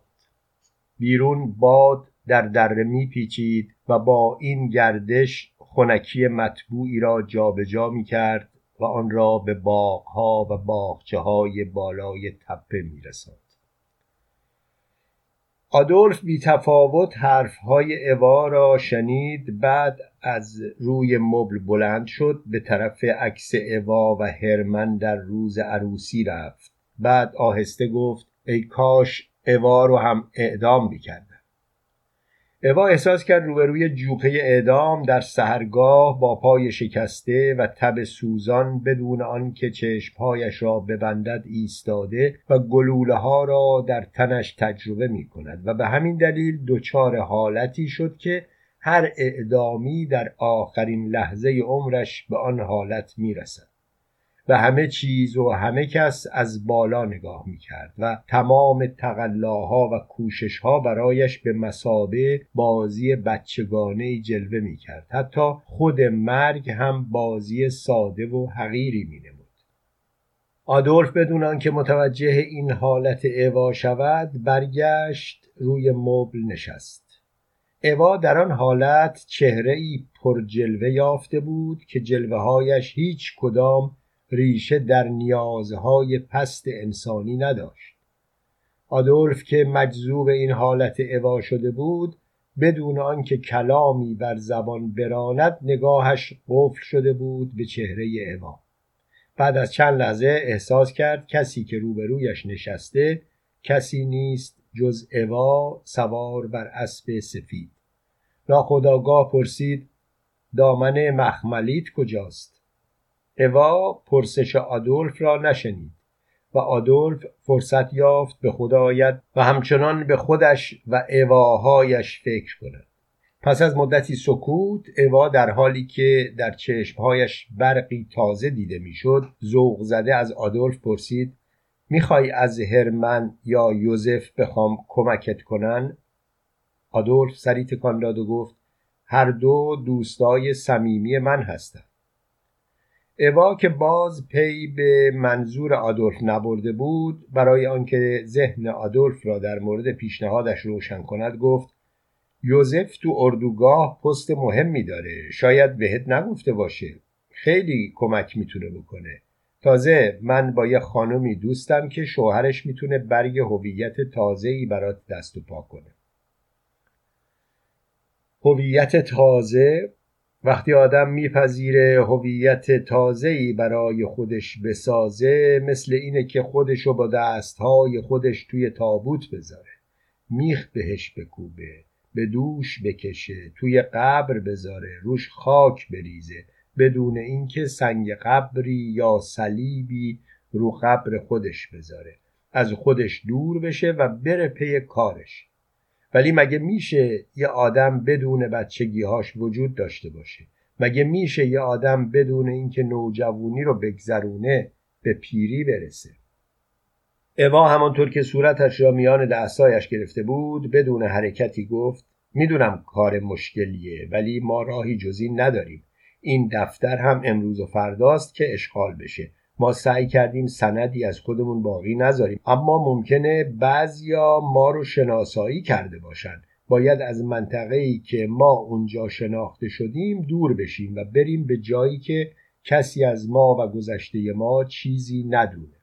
بیرون باد در دره میپیچید و با این گردش خنکی مطبوعی را جابجا جا می کرد و آن را به باغها و باغچه های بالای تپه می رسند. آدولف بی تفاوت حرفهای اوا را شنید بعد از روی مبل بلند شد به طرف عکس اوا و هرمن در روز عروسی رفت بعد آهسته گفت ای کاش اوا رو هم اعدام می‌کرد اوا احساس کرد روبروی جوپه اعدام در سهرگاه با پای شکسته و تب سوزان بدون آنکه چشمهایش را ببندد ایستاده و گلوله ها را در تنش تجربه می کند و به همین دلیل دچار حالتی شد که هر اعدامی در آخرین لحظه عمرش به آن حالت می رسد. و همه چیز و همه کس از بالا نگاه می کرد و تمام تقلاها و کوششها برایش به مسابه بازی بچگانه جلوه می کرد حتی خود مرگ هم بازی ساده و حقیری می نمود. آدولف بدون آنکه متوجه این حالت اوا شود برگشت روی مبل نشست اوا در آن حالت چهره ای پر جلوه یافته بود که جلوه هایش هیچ کدام ریشه در نیازهای پست انسانی نداشت. آدولف که مجذوب این حالت اوا شده بود بدون آنکه کلامی بر زبان براند نگاهش قفل شده بود به چهره اوا. بعد از چند لحظه احساس کرد کسی که روبرویش نشسته کسی نیست جز اوا سوار بر اسب سفید. ناخداگاه پرسید دامن مخملیت کجاست؟ اوا پرسش آدولف را نشنید و آدولف فرصت یافت به خدا آید و همچنان به خودش و اواهایش فکر کند. پس از مدتی سکوت اوا در حالی که در چشمهایش برقی تازه دیده می‌شد ذوق زده از آدولف پرسید می‌خوای از هرمن یا یوزف بخوام کمکت کنن؟ آدولف سری تکان داد و گفت هر دو دوستای صمیمی من هستند اوا که باز پی به منظور آدولف نبرده بود برای آنکه ذهن آدولف را در مورد پیشنهادش روشن کند گفت یوزف تو اردوگاه پست مهمی داره شاید بهت نگفته باشه. خیلی کمک می‌تونه بکنه. تازه من با یه خانمی دوستم که شوهرش می‌تونه برگ هویت تازه‌ای برات دست و پا کنه. هویت تازه وقتی آدم میپذیره هویت تازه‌ای برای خودش بسازه مثل اینه که خودشو با دستهای خودش توی تابوت بذاره. میخ بهش بکوبه به دوش بکشه توی قبر بذاره روش خاک بریزه بدون اینکه سنگ قبری یا صلیبی رو قبر خودش بذاره. از خودش دور بشه و بره پی کارش. ولی مگه میشه یه آدم بدون بچگیهاش وجود داشته باشه؟ مگه میشه یه آدم بدون اینکه نوجوانی رو بگذرونه به پیری برسه؟ اوا همانطور که صورتش را میان دستایش گرفته بود بدون حرکتی گفت می‌دونم کار مشکلیه ولی ما راهی جزی نداریم. این دفتر هم امروز و فرداست که اشغال بشه. ما سعی کردیم سندی از خودمون باقی نذاریم. اما ممکنه بعضیا ما رو شناسایی کرده باشن. باید از منطقه ای که ما اونجا شناخته شدیم دور بشیم و بریم به جایی که کسی از ما و گذشته ما چیزی ندونه.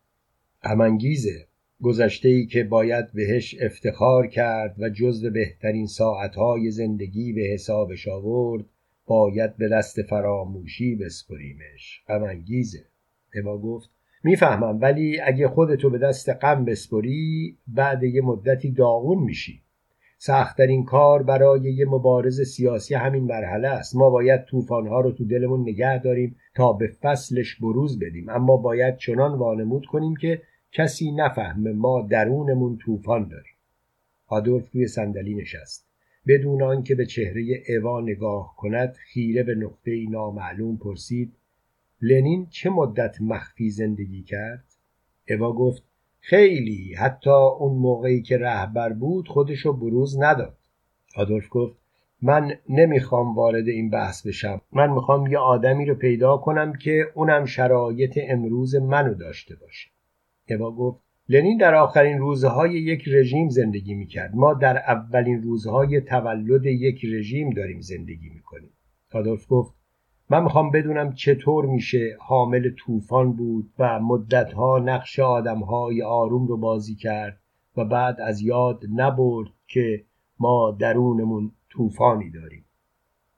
غمانگیزه. گذشته ای که باید بهش افتخار کرد و جزو بهترین ساعتهای زندگی به حسابش آورد باید به دست فراموشی بسپریمش. غمانگیزه. اوا گفت می‌فهمم ولی اگه خودتو به دست غم بسپری بعد یه مدتی داغون میشی. سختترین کار برای یه مبارز سیاسی همین مرحله است. ما باید طوفانها رو تو دلمون نگه داریم تا به فصلش بروز بدیم. اما باید چنان وانمود کنیم که کسی نفهمه ما درونمون طوفان داریم آدولف روی صندلی نشست. بدون آنکه به چهره اوا نگاه کند خیره به نقطه نامعلوم پرسید لنین چه مدت مخفی زندگی کرد؟ اوا گفت خیلی حتی اون موقعی که رهبر بود خودشو بروز نداد. آدولف گفت من نمی‌خوام وارد این بحث بشم. من می‌خوام یه آدمی رو پیدا کنم که اونم شرایط امروز منو داشته باشه. اوا گفت لنین در آخرین روزهای یک رژیم زندگی می‌کرد. ما در اولین روزهای تولد یک رژیم داریم زندگی می‌کنیم. آدولف گفت من می‌خوام بدونم چطور میشه حامل طوفان بود و مدتها نقش آدمهای آروم رو بازی کرد و بعد از یاد نبرد که ما درونمون طوفانی داریم.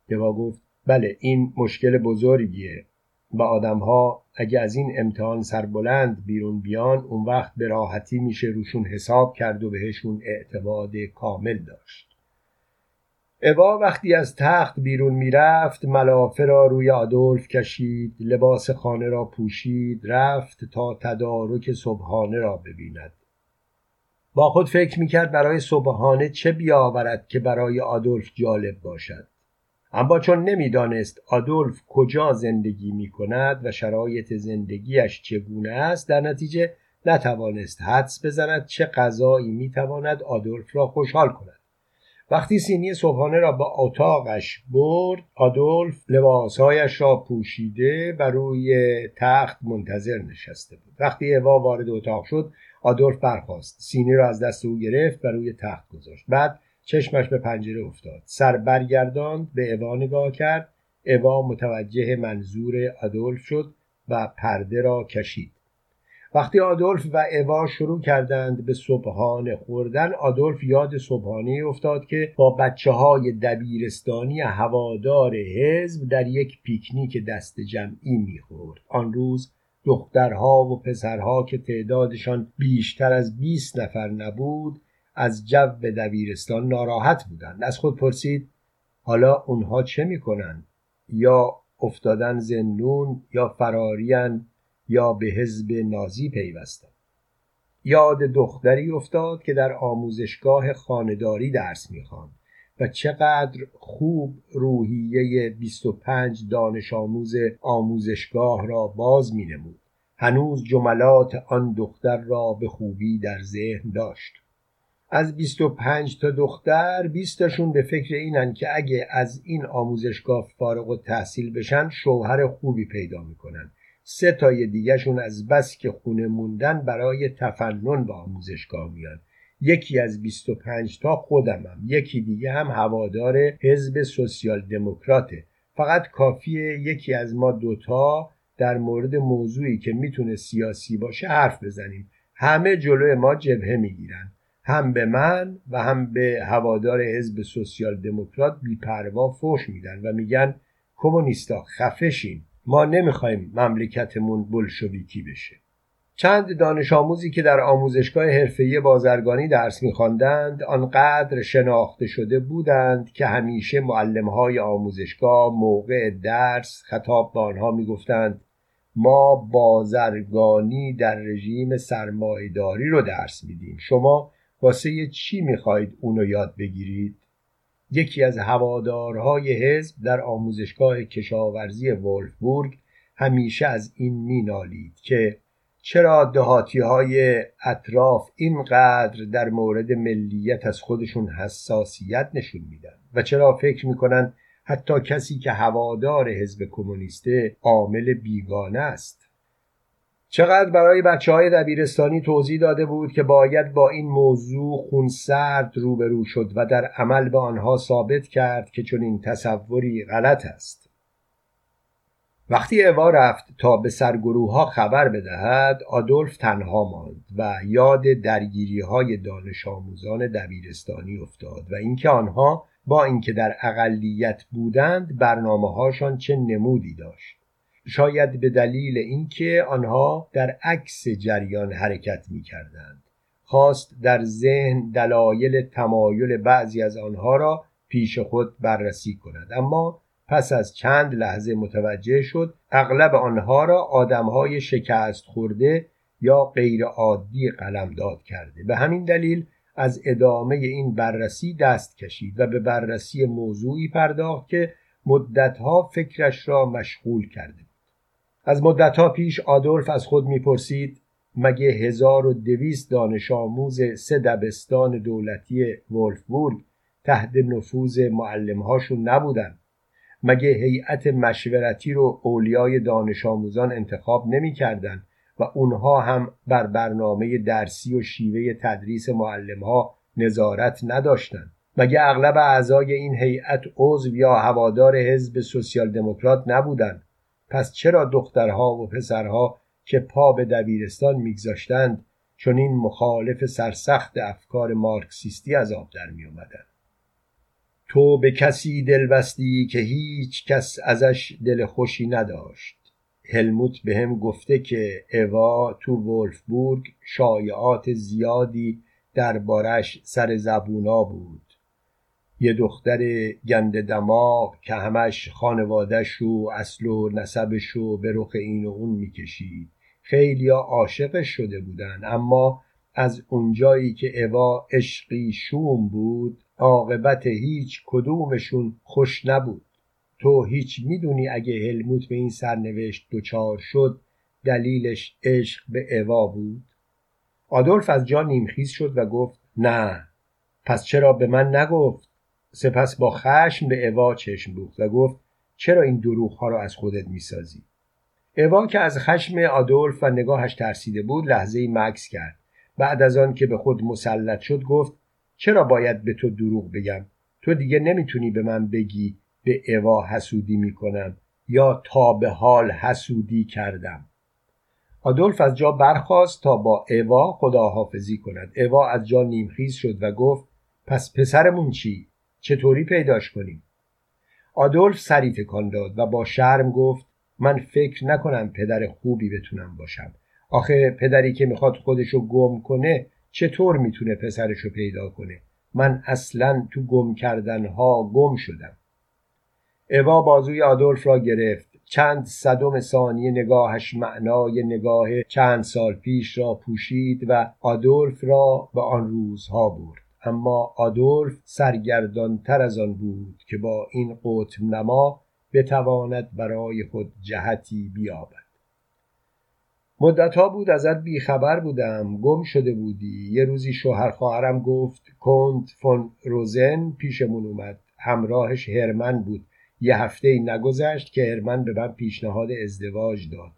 دوا گفت بله این مشکل بزرگیه و آدمها اگه از این امتحان سربلند بیرون بیان اون وقت به راحتی میشه روشون حساب کرد و بهشون اعتماد کامل داشت. اوا وقتی از تخت بیرون می‌رفت ملافه را روی آدولف کشید لباس خانه را پوشید رفت تا تدارک صبحانه را ببیند. با خود فکر می‌کرد برای صبحانه چه بیاورد که برای آدولف جالب باشد. اما چون نمی‌دانست آدولف کجا زندگی می کند و شرایط زندگیش چگونه است در نتیجه نتوانست حدس بزند چه غذایی می‌تواند آدولف را خوشحال کند. وقتی سینی صبحانه را به اتاقش برد آدولف لباسهایش را پوشیده و روی تخت منتظر نشسته بود. وقتی اوا وارد اتاق شد آدولف برخاست. سینی را از دست او گرفت و روی تخت گذاشت. بعد چشمش به پنجره افتاد. سر برگرداند به اوا نگاه کرد. اوا متوجه منظور آدولف شد و پرده را کشید. وقتی آدولف و اوا شروع کردند به صبحانه خوردن آدولف یاد صبحانه افتاد که با بچه های دبیرستانی هوادار حزب در یک پیکنیک دست جمعی می‌خورد. آن روز دخترها و پسرها که تعدادشان بیشتر از 20 نفر نبود از جو دبیرستان ناراحت بودند. از خود پرسید حالا اونها چه می‌کنند؟ یا افتادن زندون یا فراریان یا به حزب نازی پیوستند یاد دختری افتاد که در آموزشگاه خانداری درس می‌خواند و چقدر خوب روحیه 25 دانش آموز آموزشگاه را باز می نمود. هنوز جملات آن دختر را به خوبی در ذهن داشت. از 25 تا دختر 20 تاشون به فکر اینن که اگه از این آموزشگاه فارغ و تحصیل بشن شوهر خوبی پیدا می‌کنن. سه تای دیگهشون از بس که خونه موندن برای تفنن به آموزشگاه میان. یکی از 25 تا خودمم یکی دیگه هم هوادار حزب سوسیال دموکراته فقط کافیه یکی از ما دوتا در مورد موضوعی که می‌تونه سیاسی باشه حرف بزنیم. همه جلوی ما جبهه می‌گیرن. هم به من و هم به هوادار حزب سوسیال دموکرات بیپروا فوش میدن و میگن کمونیستا خفشین. ما نمی‌خوایم مملکتمون بلشویکی بشه. چند دانش آموزی که در آموزشگاه حرفه‌ای بازرگانی درس میخواندند آنقدر شناخته شده بودند که همیشه معلمهای آموزشگاه موقع درس خطاب به آنها می‌گفتند ما بازرگانی در رژیم سرمایهداری رو درس میدیم. شما واسه چی می‌خواهید اونو یاد بگیرید؟ یکی از هوادارهای حزب در آموزشگاه کشاورزی ولفبورگ همیشه از این مینالید که چرا دهاتی های اطراف اینقدر در مورد ملیت از خودشون حساسیت نشون میدن و چرا فکر می‌کنن حتی کسی که هوادار حزب کمونیسته عامل بیگانه است. چقدر برای بچه های دبیرستانی توضیح داده بود که باید با این موضوع خونسرد روبرو شد و در عمل به آنها ثابت کرد که چون این تصوری غلط است. وقتی اوا رفت تا به سرگروه ها خبر بدهد آدولف تنها ماند و یاد درگیری های دانش آموزان دبیرستانی افتاد و اینکه آنها با اینکه در اقلیت بودند برنامه هاشان چه نمودی داشت. شاید به دلیل اینکه آنها در عکس جریان حرکت می کردند. خواست در ذهن دلایل تمایل بعضی از آنها را پیش خود بررسی کند. اما پس از چند لحظه متوجه شد اغلب آنها را آدمهای شکست خورده یا غیر عادی قلمداد کرده. به همین دلیل از ادامه این بررسی دست کشید و به بررسی موضوعی پرداخت که مدتها فکرش را مشغول کرده از مدتها پیش آدولف از خود می‌پرسید مگه هزار و دویست دانش آموز سه دبستان دولتی ولفبورگ تحت نفوذ معلمهاشون نبودن؟ مگه هیئت مشورتی رو اولیای دانش آموزان انتخاب نمی‌کردند و اونها هم بر برنامه درسی و شیوه تدریس معلمها نظارت نداشتند مگه اغلب اعضای این هیئت عضو یا هوادار حزب سوسیال دموکرات نبودند پس چرا دخترها و پسرها که پا به دبیرستان میگذاشتند این مخالف سرسخت افکار مارکسیستی از آب در می تو به کسی دل بستی که هیچ کس ازش دل خوشی نداشت. هلموت به هم گفته که اوا تو ولفبورگ شایعات زیادی دربارش سر زبونا بود. یه دختر گنده دماغ که همش خانوادش و اصل و نسبش رو به رخ این و اون می‌کشید. خیلی عاشقش شده بودن اما از اونجایی که اوا عشقی شوم بود عاقبت هیچ کدومشون خوش نبود. تو هیچ می‌دونی اگه هلموت به این سرنوشت دچار شد دلیلش عشق به اوا بود؟ آدولف از جا نیمخیز شد و گفت نه پس چرا به من نگفت؟ سپس با خشم به اوا چشم دوخت و گفت چرا این دروغ ها را از خودت می‌سازی؟ اوا که از خشم آدولف و نگاهش ترسیده بود لحظه ای مکس کرد. بعد از آن که به خود مسلط شد گفت چرا باید به تو دروغ بگم؟ تو دیگه نمی‌تونی به من بگی به اوا حسودی می‌کنم یا تا به حال حسودی کردم. آدولف از جا برخاست تا با اوا خداحافظی کند. اوا از جا نیمخیز شد و گفت پس پسرمون چی؟ چطوری پیداش کنیم؟ آدولف سری تکان داد و با شرم گفت من فکر نکنم پدر خوبی بتونم باشم. آخه پدری که می‌خواد خودشو گم کنه چطور می‌تونه پسرشو پیدا کنه؟ من اصلا تو گم کردنها گم شدم. اوا بازوی آدولف را گرفت. چند صدم ثانیه نگاهش معنای نگاه چند سال پیش را پوشید و آدولف را به آن روزها برد. اما آدولف سرگردانتر از آن بود که با این قطب نما بتواند برای خود جهتی بیابد. مدتها بود ازت بیخبر بودم گم شده بودی. یه روزی شوهر خواهرم گفت کنت فون روزن پیشمون اومد. همراهش هرمن بود. یه هفته ای نگذشت که هرمن به من پیشنهاد ازدواج داد.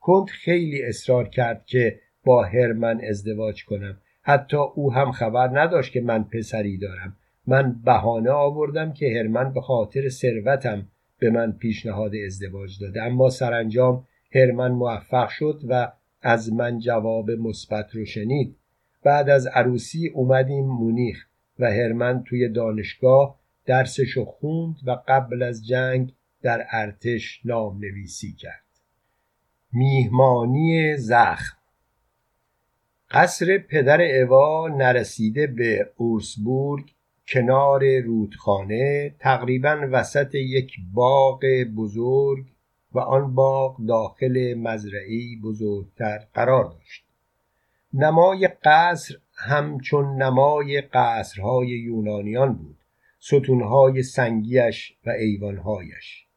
کنت خیلی اصرار کرد که با هرمن ازدواج کنم. حتی او هم خبر نداشت که من پسری دارم. من بهانه آوردم که هرمن به خاطر ثروتم به من پیشنهاد ازدواج داده. اما سرانجام هرمن موفق شد و از من جواب مثبت رو شنید. بعد از عروسی اومدیم مونیخ و هرمن توی دانشگاه درسشو خوند و قبل از جنگ در ارتش نام نویسی کرد. میهمانی زخم قصر پدر اوا نرسیده به اورسبورگ کنار رودخانه تقریبا وسط یک باغ بزرگ و آن باغ داخل مزرعی بزرگتر قرار داشت. نمای قصر همچون نمای قصرهای یونانیان بود ستونهای سنگیش و ایوانهایش.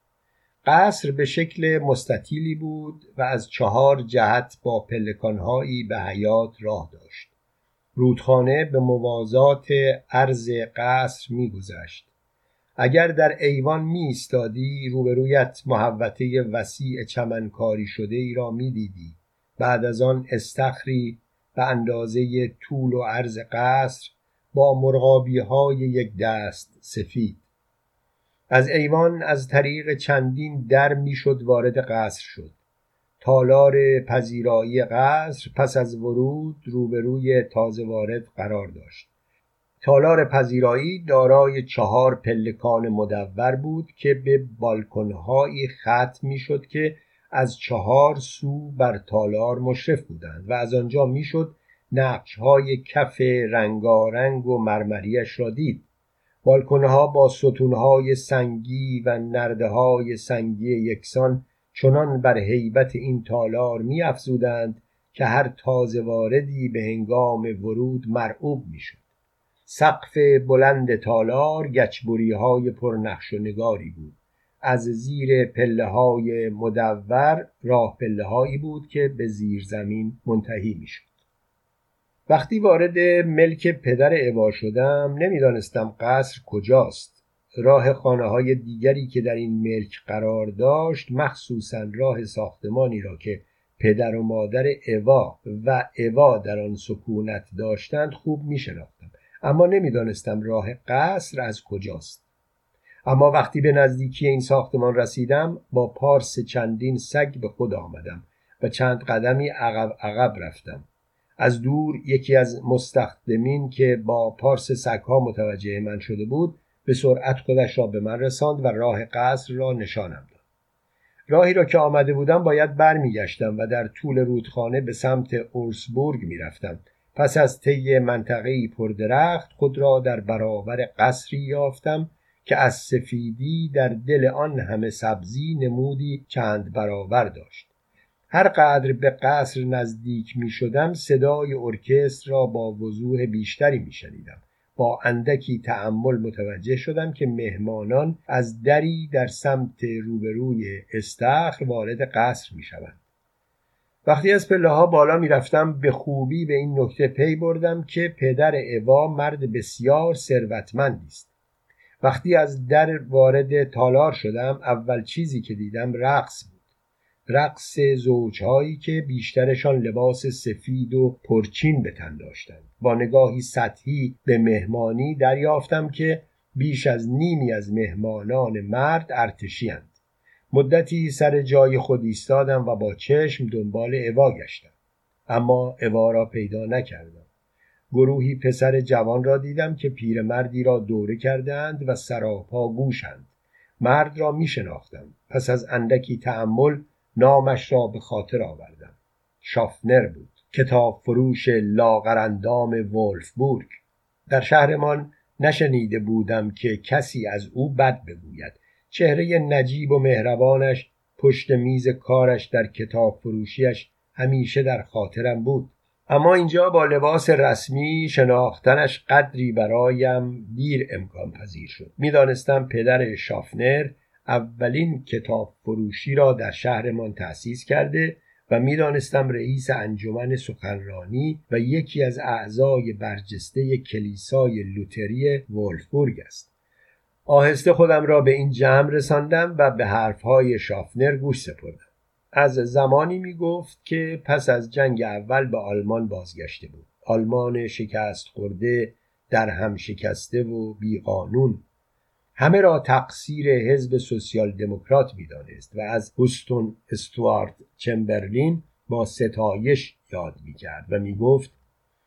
قصر به شکل مستطیلی بود و از چهار جهت با پلکانهایی به حیات راه داشت. رودخانه به موازات عرض قصر میگذشت. اگر در ایوان می ایستادی روبرویت محوطه وسیع چمنکاری شده ای را می دیدی. بعد از آن استخری به اندازه طول و عرض قصر با مرغابی های یک دست سفید. از ایوان از طریق چندین در می‌شد وارد قصر شد. تالار پذیرایی قصر پس از ورود روبروی تازه وارد قرار داشت. تالار پذیرایی دارای چهار پلکان مدور بود که به بالکنهایی ختم می‌شد که از چهار سو بر تالار مشرف بودند و از آنجا می‌شد نقش های کف رنگارنگ و مرمریش را دید. بالکنها با ستونهای سنگی و نرده های سنگی یکسان چنان بر هیبت این تالار می افزودند که هر تازه واردی به هنگام ورود مرعوب می شد. سقف بلند تالار گچبری های پرنقش و نگاری بود از زیر پله های مدور راه پله هایی بود که به زیر زمین منتهی می شد. وقتی وارد ملک پدر اوا شدم نمی‌دانستم قصر کجاست. راه خانه های دیگری که در این ملک قرار داشت مخصوصا راه ساختمانی را که پدر و مادر اوا و اوا در آن سکونت داشتند خوب می شناختم اما نمی‌دانستم راه قصر از کجاست. اما وقتی به نزدیکی این ساختمان رسیدم با پارس چندین سگ به خود آمدم و چند قدمی عقب عقب رفتم. از دور یکی از مستخدمین که با پارس سگها متوجه من شده بود به سرعت خودش را به من رساند و راه قصر را نشانم داد. راهی را که آمده بودم باید برمیگشتم و در طول رودخانه به سمت اورسبورگ می‌رفتم. پس از طی منطقه پردرخت خود را در برابر قصری یافتم که از سفیدی در دل آن همه سبزی نمودی چند برابر داشت. هر قدر به قصر نزدیک می شدم صدای ارکستر را با وضوح بیشتری می شنیدم. با اندکی تعمل متوجه شدم که مهمانان از دری در سمت روبروی استخر وارد قصر می شوند. وقتی از پله ها بالا می رفتم به خوبی به این نکته پی بردم که پدر اوا مرد بسیار ثروتمندی است. وقتی از در وارد تالار شدم اول چیزی که دیدم رقص رقص زوجهایی که بیشترشان لباس سفید و پرچین به تن داشتند. با نگاهی سطحی به مهمانی دریافتم که بیش از نیمی از مهمانان مرد ارتشیاند. مدتی سر جای خود ایستادم و با چشم دنبال اوا گشتم. اما اوا را پیدا نکردم. گروهی پسر جوان را دیدم که پیرمردی را دوره کردند و سراپا گوشند. مرد را می شناختم پس از اندکی تحمل نامش را به خاطر آوردم. شافنر بود کتاب فروش لاغرندام ولفبورگ. در شهرمان نشنیده بودم که کسی از او بد بگوید. چهره نجیب و مهربانش پشت میز کارش در کتاب فروشیش همیشه در خاطرم بود. اما اینجا با لباس رسمی شناختنش قدری برایم دیر امکان پذیر شد. می‌دانستم پدر شافنر اولین کتاب فروشی را در شهرمان تأسیس کرده و می‌دانستم رئیس انجمن سخنرانی و یکی از اعضای برجسته کلیسای لوتری ولفبورگ است. آهسته خودم را به این جمع رساندم و به حرفهای شافنر گوش سپردم. از زمانی می گفت که پس از جنگ اول به آلمان بازگشته بود. آلمان شکست خورده در هم شکسته و بیقانون همه را تقصیر حزب سوسیال دموکرات می‌دانست و از هوستون استوارت چمبرلین با ستایش یاد می‌کرد و می‌گفت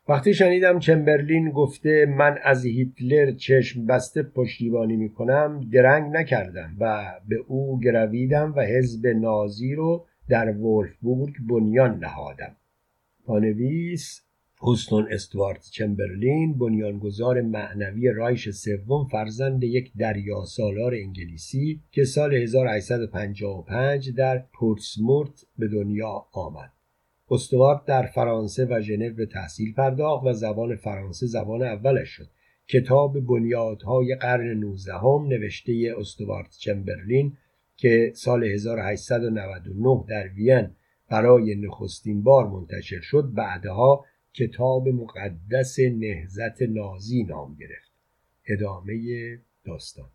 وقتی شنیدم چمبرلین گفته من از هیتلر چشم بسته پشتیبانی می‌کنم درنگ نکردم و به او گرویدم و حزب نازی رو در ولفبورگ بنیان نهادم. پانویس هوستون استوارت چمبرلین بنیانگذار معنوی رایش سوم فرزند یک دریا سالار انگلیسی که سال 1855 در پورتسمورت به دنیا آمد. استوارت در فرانسه و ژنو به تحصیل پرداخت و زبان فرانسه زبان اولش شد. کتاب بنیادهای قرن نوزدهم نوشته استوارت چمبرلین که سال 1899 در وین برای نخستین بار منتشر شد بعدها کتاب مقدس نهزت نازی نام گرفت. ادامه داستان.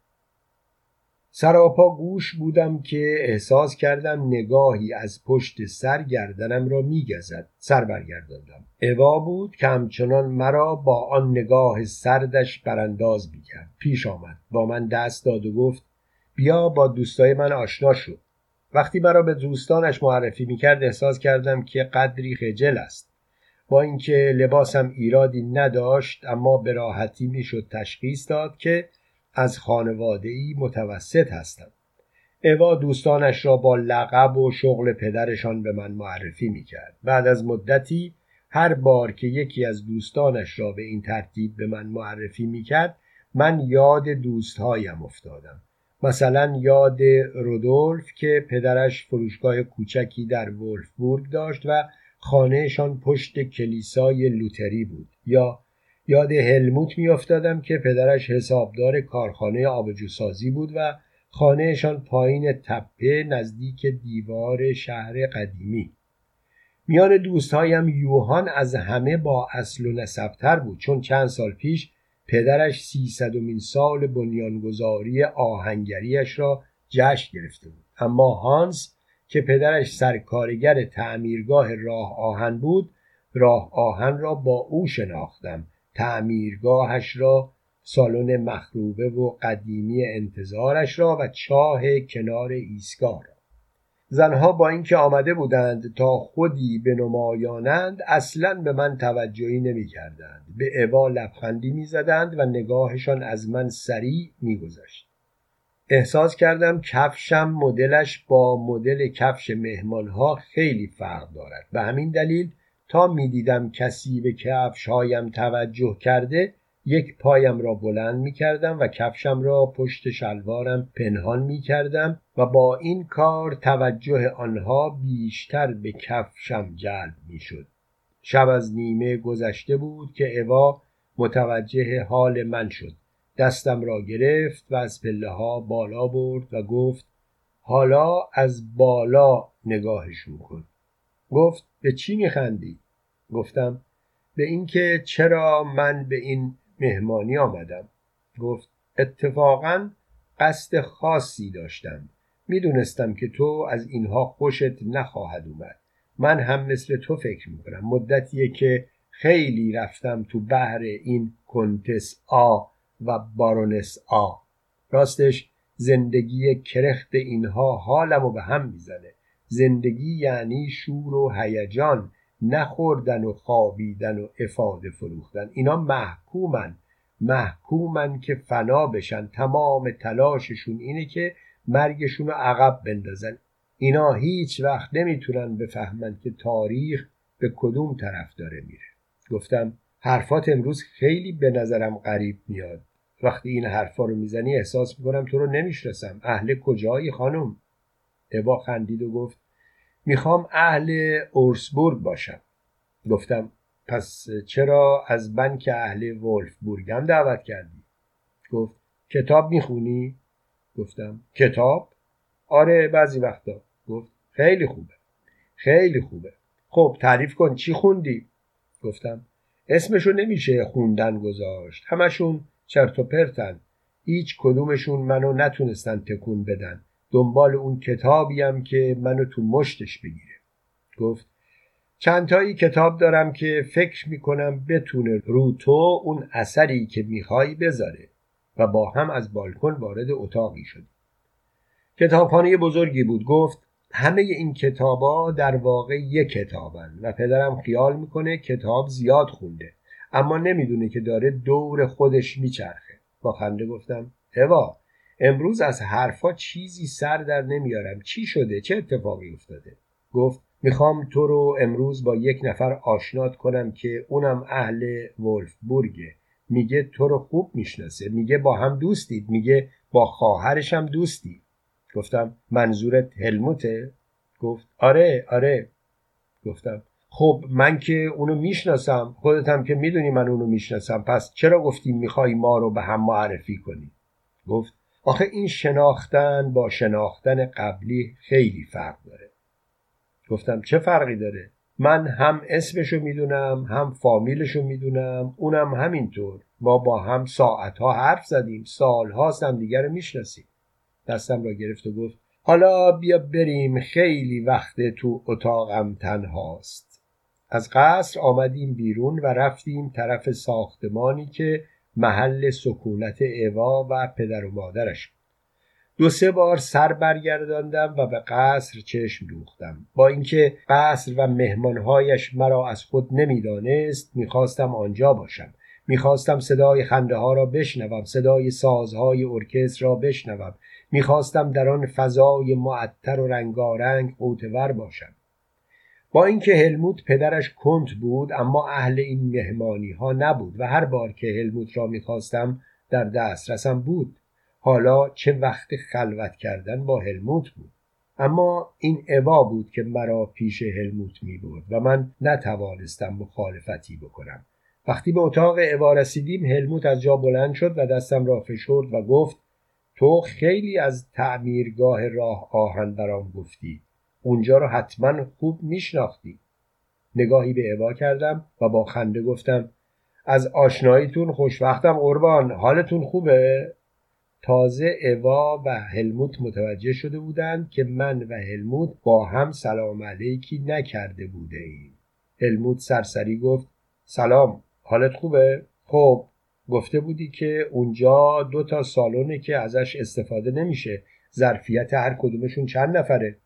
سراپا گوش بودم که احساس کردم نگاهی از پشت سر گردنم را میگزد. سر برگرداندم. اوا بود که همچنان مرا با آن نگاه سردش برانداز می‌کرد. پیش آمد. با من دست داد و گفت بیا با دوستای من آشنا شد وقتی مرا به دوستانش معرفی می‌کرد احساس کردم که قدری خجل است. با اینکه لباسم ایرادی نداشت اما به راحتی می‌شد تشخیص داد که از خانواده ای متوسط هستم. اوا دوستانش را با لقب و شغل پدرشان به من معرفی می‌کرد. بعد از مدتی هر بار که یکی از دوستانش را به این ترتیب به من معرفی می‌کرد من یاد دوستهایم افتادم. مثلا یاد رودولف که پدرش فروشگاه کوچکی در ولفبورگ داشت و خانهشان پشت کلیسای لوتری بود. یا یاد هلموت میافتادم که پدرش حسابدار کارخانه آبجوسازی بود و خانهشان پایین تپه نزدیک دیوار شهر قدیمی. میان دوستهایم یوهان از همه با اصل و نسبتر بود چون چند سال پیش پدرش سیصدمین سال بنیانگذاری آهنگریش را جشن گرفته بود. اما هانس که پدرش سرکارگر تعمیرگاه راه آهن بود راه آهن را با او شناختم تعمیرگاهش را سالن مخروبه و قدیمی انتظارش را و چاه کنار ایستگاه را زنها با اینکه آمده بودند تا خودی به نمایانند اصلا به من توجهی نمی کردند. به اوا لبخندی می زدند و نگاهشان از من سریع می گذشت. احساس کردم کفشم مدلش با مدل کفش مهمانها خیلی فرق دارد و همین دلیل تا می‌دیدم کسی به کفش هایم توجه کرده یک پایم را بلند می کردم و کفشم را پشت شلوارم پنهان می کردم و با این کار توجه آنها بیشتر به کفشم جلب می شد. شب از نیمه گذشته بود که اوا متوجه حال من شد. دستم را گرفت و از پله ها بالا برد و گفت حالا از بالا نگاهشون کن. گفت به چی میخندی؟ گفتم به اینکه چرا من به این مهمانی آمدم گفت اتفاقا قصد خاصی داشتم می‌دونستم که تو از اینها خوشت نخواهد اومد من هم مثل تو فکر می‌کنم مدتیه که خیلی رفتم تو بحر این کنتس آ و بارونس آ. راستش زندگی کرخت اینها حالمو به هم می‌زنه. زندگی یعنی شور و هیجان نخوردن و خوابیدن و افاده فروختن. اینا محکومن. محکومن که فنا بشن. تمام تلاششون اینه که مرگشون رو عقب بندازن. اینا هیچ وقت نمی‌تونن بفهمن که تاریخ به کدوم طرف داره میره. گفتم حرفات امروز خیلی به نظرم غریب میاد. وقتی این حرفا رو می‌زنی احساس می‌کنم تو رو نمی‌شناسم. اهل کجایی خانم؟ ابا خندید و گفت می‌خوام اهل اورسبورگ باشم. گفتم پس چرا از بنک اهل ولفبورگم دعوت کردی؟ گفت کتاب می‌خونی؟ گفتم کتاب؟ آره بعضی وقتا. گفت خیلی خوبه. خیلی خوبه. خب تعریف کن چی خوندی؟ گفتم اسمشو نمیشه خوندن گذاشت. همشون چرت و پرتن. هیچ کدومشون منو نتونستن تکون بدن. دنبال اون کتابیم که منو تو مشتش بگیره. گفت چندتایی کتاب دارم که فکر می‌کنم بتونه رو تو اون اثری که می‌خوای بذاره. و با هم از بالکن وارد اتاقی شد کتابخانه بزرگی بود. گفت همه این کتابا در واقع یک کتابن و پدرم خیال می‌کنه کتاب زیاد خونده. اما نمی‌دونه که داره دور خودش میچرخه. با خنده گفتم اوا امروز از حرفا چیزی سر در نمیارم. چی شده؟ چه اتفاقی افتاده؟ گفت می‌خوام تو رو امروز با یک نفر آشنات کنم که اونم اهل ولفبورگه. میگه تو رو خوب می‌شناسه. میگه با هم دوستید. میگه با خواهرش هم دوستی گفتم منظورت هلموته؟ گفت آره آره. گفتم خب من که اونو می‌شناسم. خودتم که می‌دونی من اونو می‌شناسم. پس چرا گفتی می‌خوای ما رو به هم معرفی کنی؟ گفت آخه این شناختن با شناختن قبلی خیلی فرق داره. گفتم چه فرقی داره؟ من هم اسمشو می‌دونم هم فامیلشو می‌دونم اونم همینطور. ما با هم ساعتها حرف زدیم سالهاست هم دیگر می‌شناسیم. دستم را گرفت و گفت حالا بیا بریم خیلی وقت تو اتاقم تنهاست. از قصر آمدیم بیرون و رفتیم طرف ساختمانی که محل سکونت اوا و پدر و مادرش. بود دو سه بار سر برگرداندم و به قصر چشم دوختم. با اینکه قصر و مهمانهایش مرا از خود نمی‌دانست می‌خواستم آنجا باشم. می‌خواستم صدای خنده ها را بشنوم صدای سازهای ارکستر را بشنوم. می‌خواستم در آن فضای معطر و رنگارنگ قوتور باشم. با اینکه هلموت پدرش کنت بود اما اهل این مهمانی ها نبود و هر بار که هلموت را می‌خواستم در دسترسم بود. حالا چه وقت خلوت کردن با هلموت بود. اما این اوا بود که مرا پیش هلموت می بود و من نتوانستم مخالفتی بکنم. وقتی به اتاق اوا رسیدیم هلموت از جا بلند شد و دستم را فشرد و گفت تو خیلی از تعمیرگاه راه آهن برام گفتی. اونجا رو حتما خوب میشناختی. نگاهی به اوا کردم و با خنده گفتم از آشناییتون خوشوقتم قربان حالتون خوبه؟ تازه اوا و هلموت متوجه شده بودند که من و هلموت با هم سلام علیکی نکرده بوده ایم. هلموت سرسری گفت سلام حالت خوبه؟ خب گفته بودی که اونجا دو تا سالونه که ازش استفاده نمیشه ظرفیت هر کدومشون چند نفره؟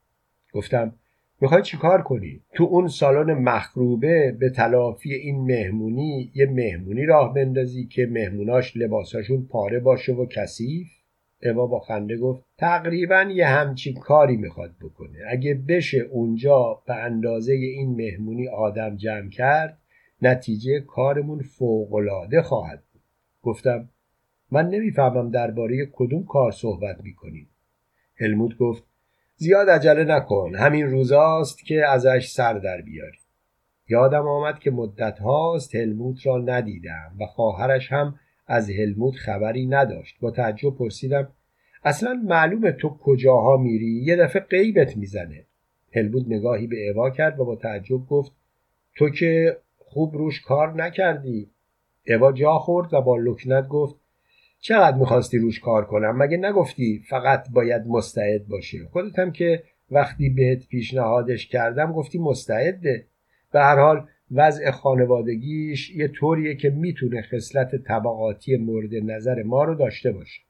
گفتم می‌خوای چیکار کنی؟ تو اون سالن مخروبه به تلافی این مهمونی یه مهمونی راه بندازی که مهموناش لباساشون پاره باشه و کثیف؟ اوا با خنده گفت تقریبا یه همچین کاری می‌خواد بکنه. اگه بشه اونجا به اندازه این مهمونی آدم جمع کرد نتیجه کارمون فوقالعاده خواهد بود. گفتم من نمی‌فهمم درباره کدوم کار صحبت می‌کنیم هلموت گفت زیاد عجله نکن. همین روزاست که ازش سر در بیاری. یادم آمد که مدت هاست هلموت را ندیدم و خواهرش هم از هلموت خبری نداشت. با تعجب پرسیدم اصلا معلومه تو کجاها میری؟ یه دفعه قیبت می‌زنه. هلموت نگاهی به اوا کرد و با تعجب گفت تو که خوب روش کار نکردی. اوا جا خورد و با لکنت گفت چقدر می‌خواستی روش کار کنم؟ مگه نگفتی فقط باید مستعد باشه خودت هم که وقتی بهت پیشنهادش کردم گفتی مستعده. به هر حال وضع خانوادگیش یه طوریه که می‌تونه خصلت طبقاتی مورد نظر ما رو داشته باشه.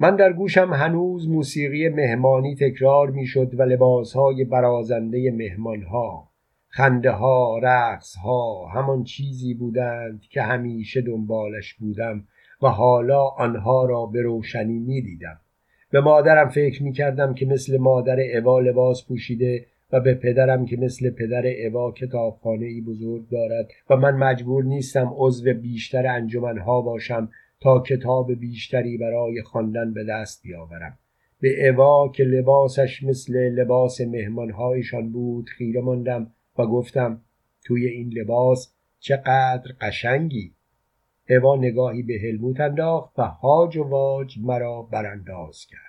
من در گوشم هنوز موسیقی مهمانی تکرار می‌شد و لباسهای برازنده مهمانها خنده ها رقص ها همان چیزی بودند که همیشه دنبالش بودم. و حالا آنها را به روشنی می دیدم. به مادرم فکر می کردم که مثل مادر اوا لباس پوشیده و به پدرم که مثل پدر اوا کتابخانه ای بزرگ دارد و من مجبور نیستم عضو بیشتر انجمنها باشم تا کتاب بیشتری برای خواندن به دست بیاورم به اوا که لباسش مثل لباس مهمانهایشان بود خیره ماندم و گفتم توی این لباس چقدر قشنگی اوا نگاهی به هلموت انداخت و هاج و واج مرا برانداز کرد.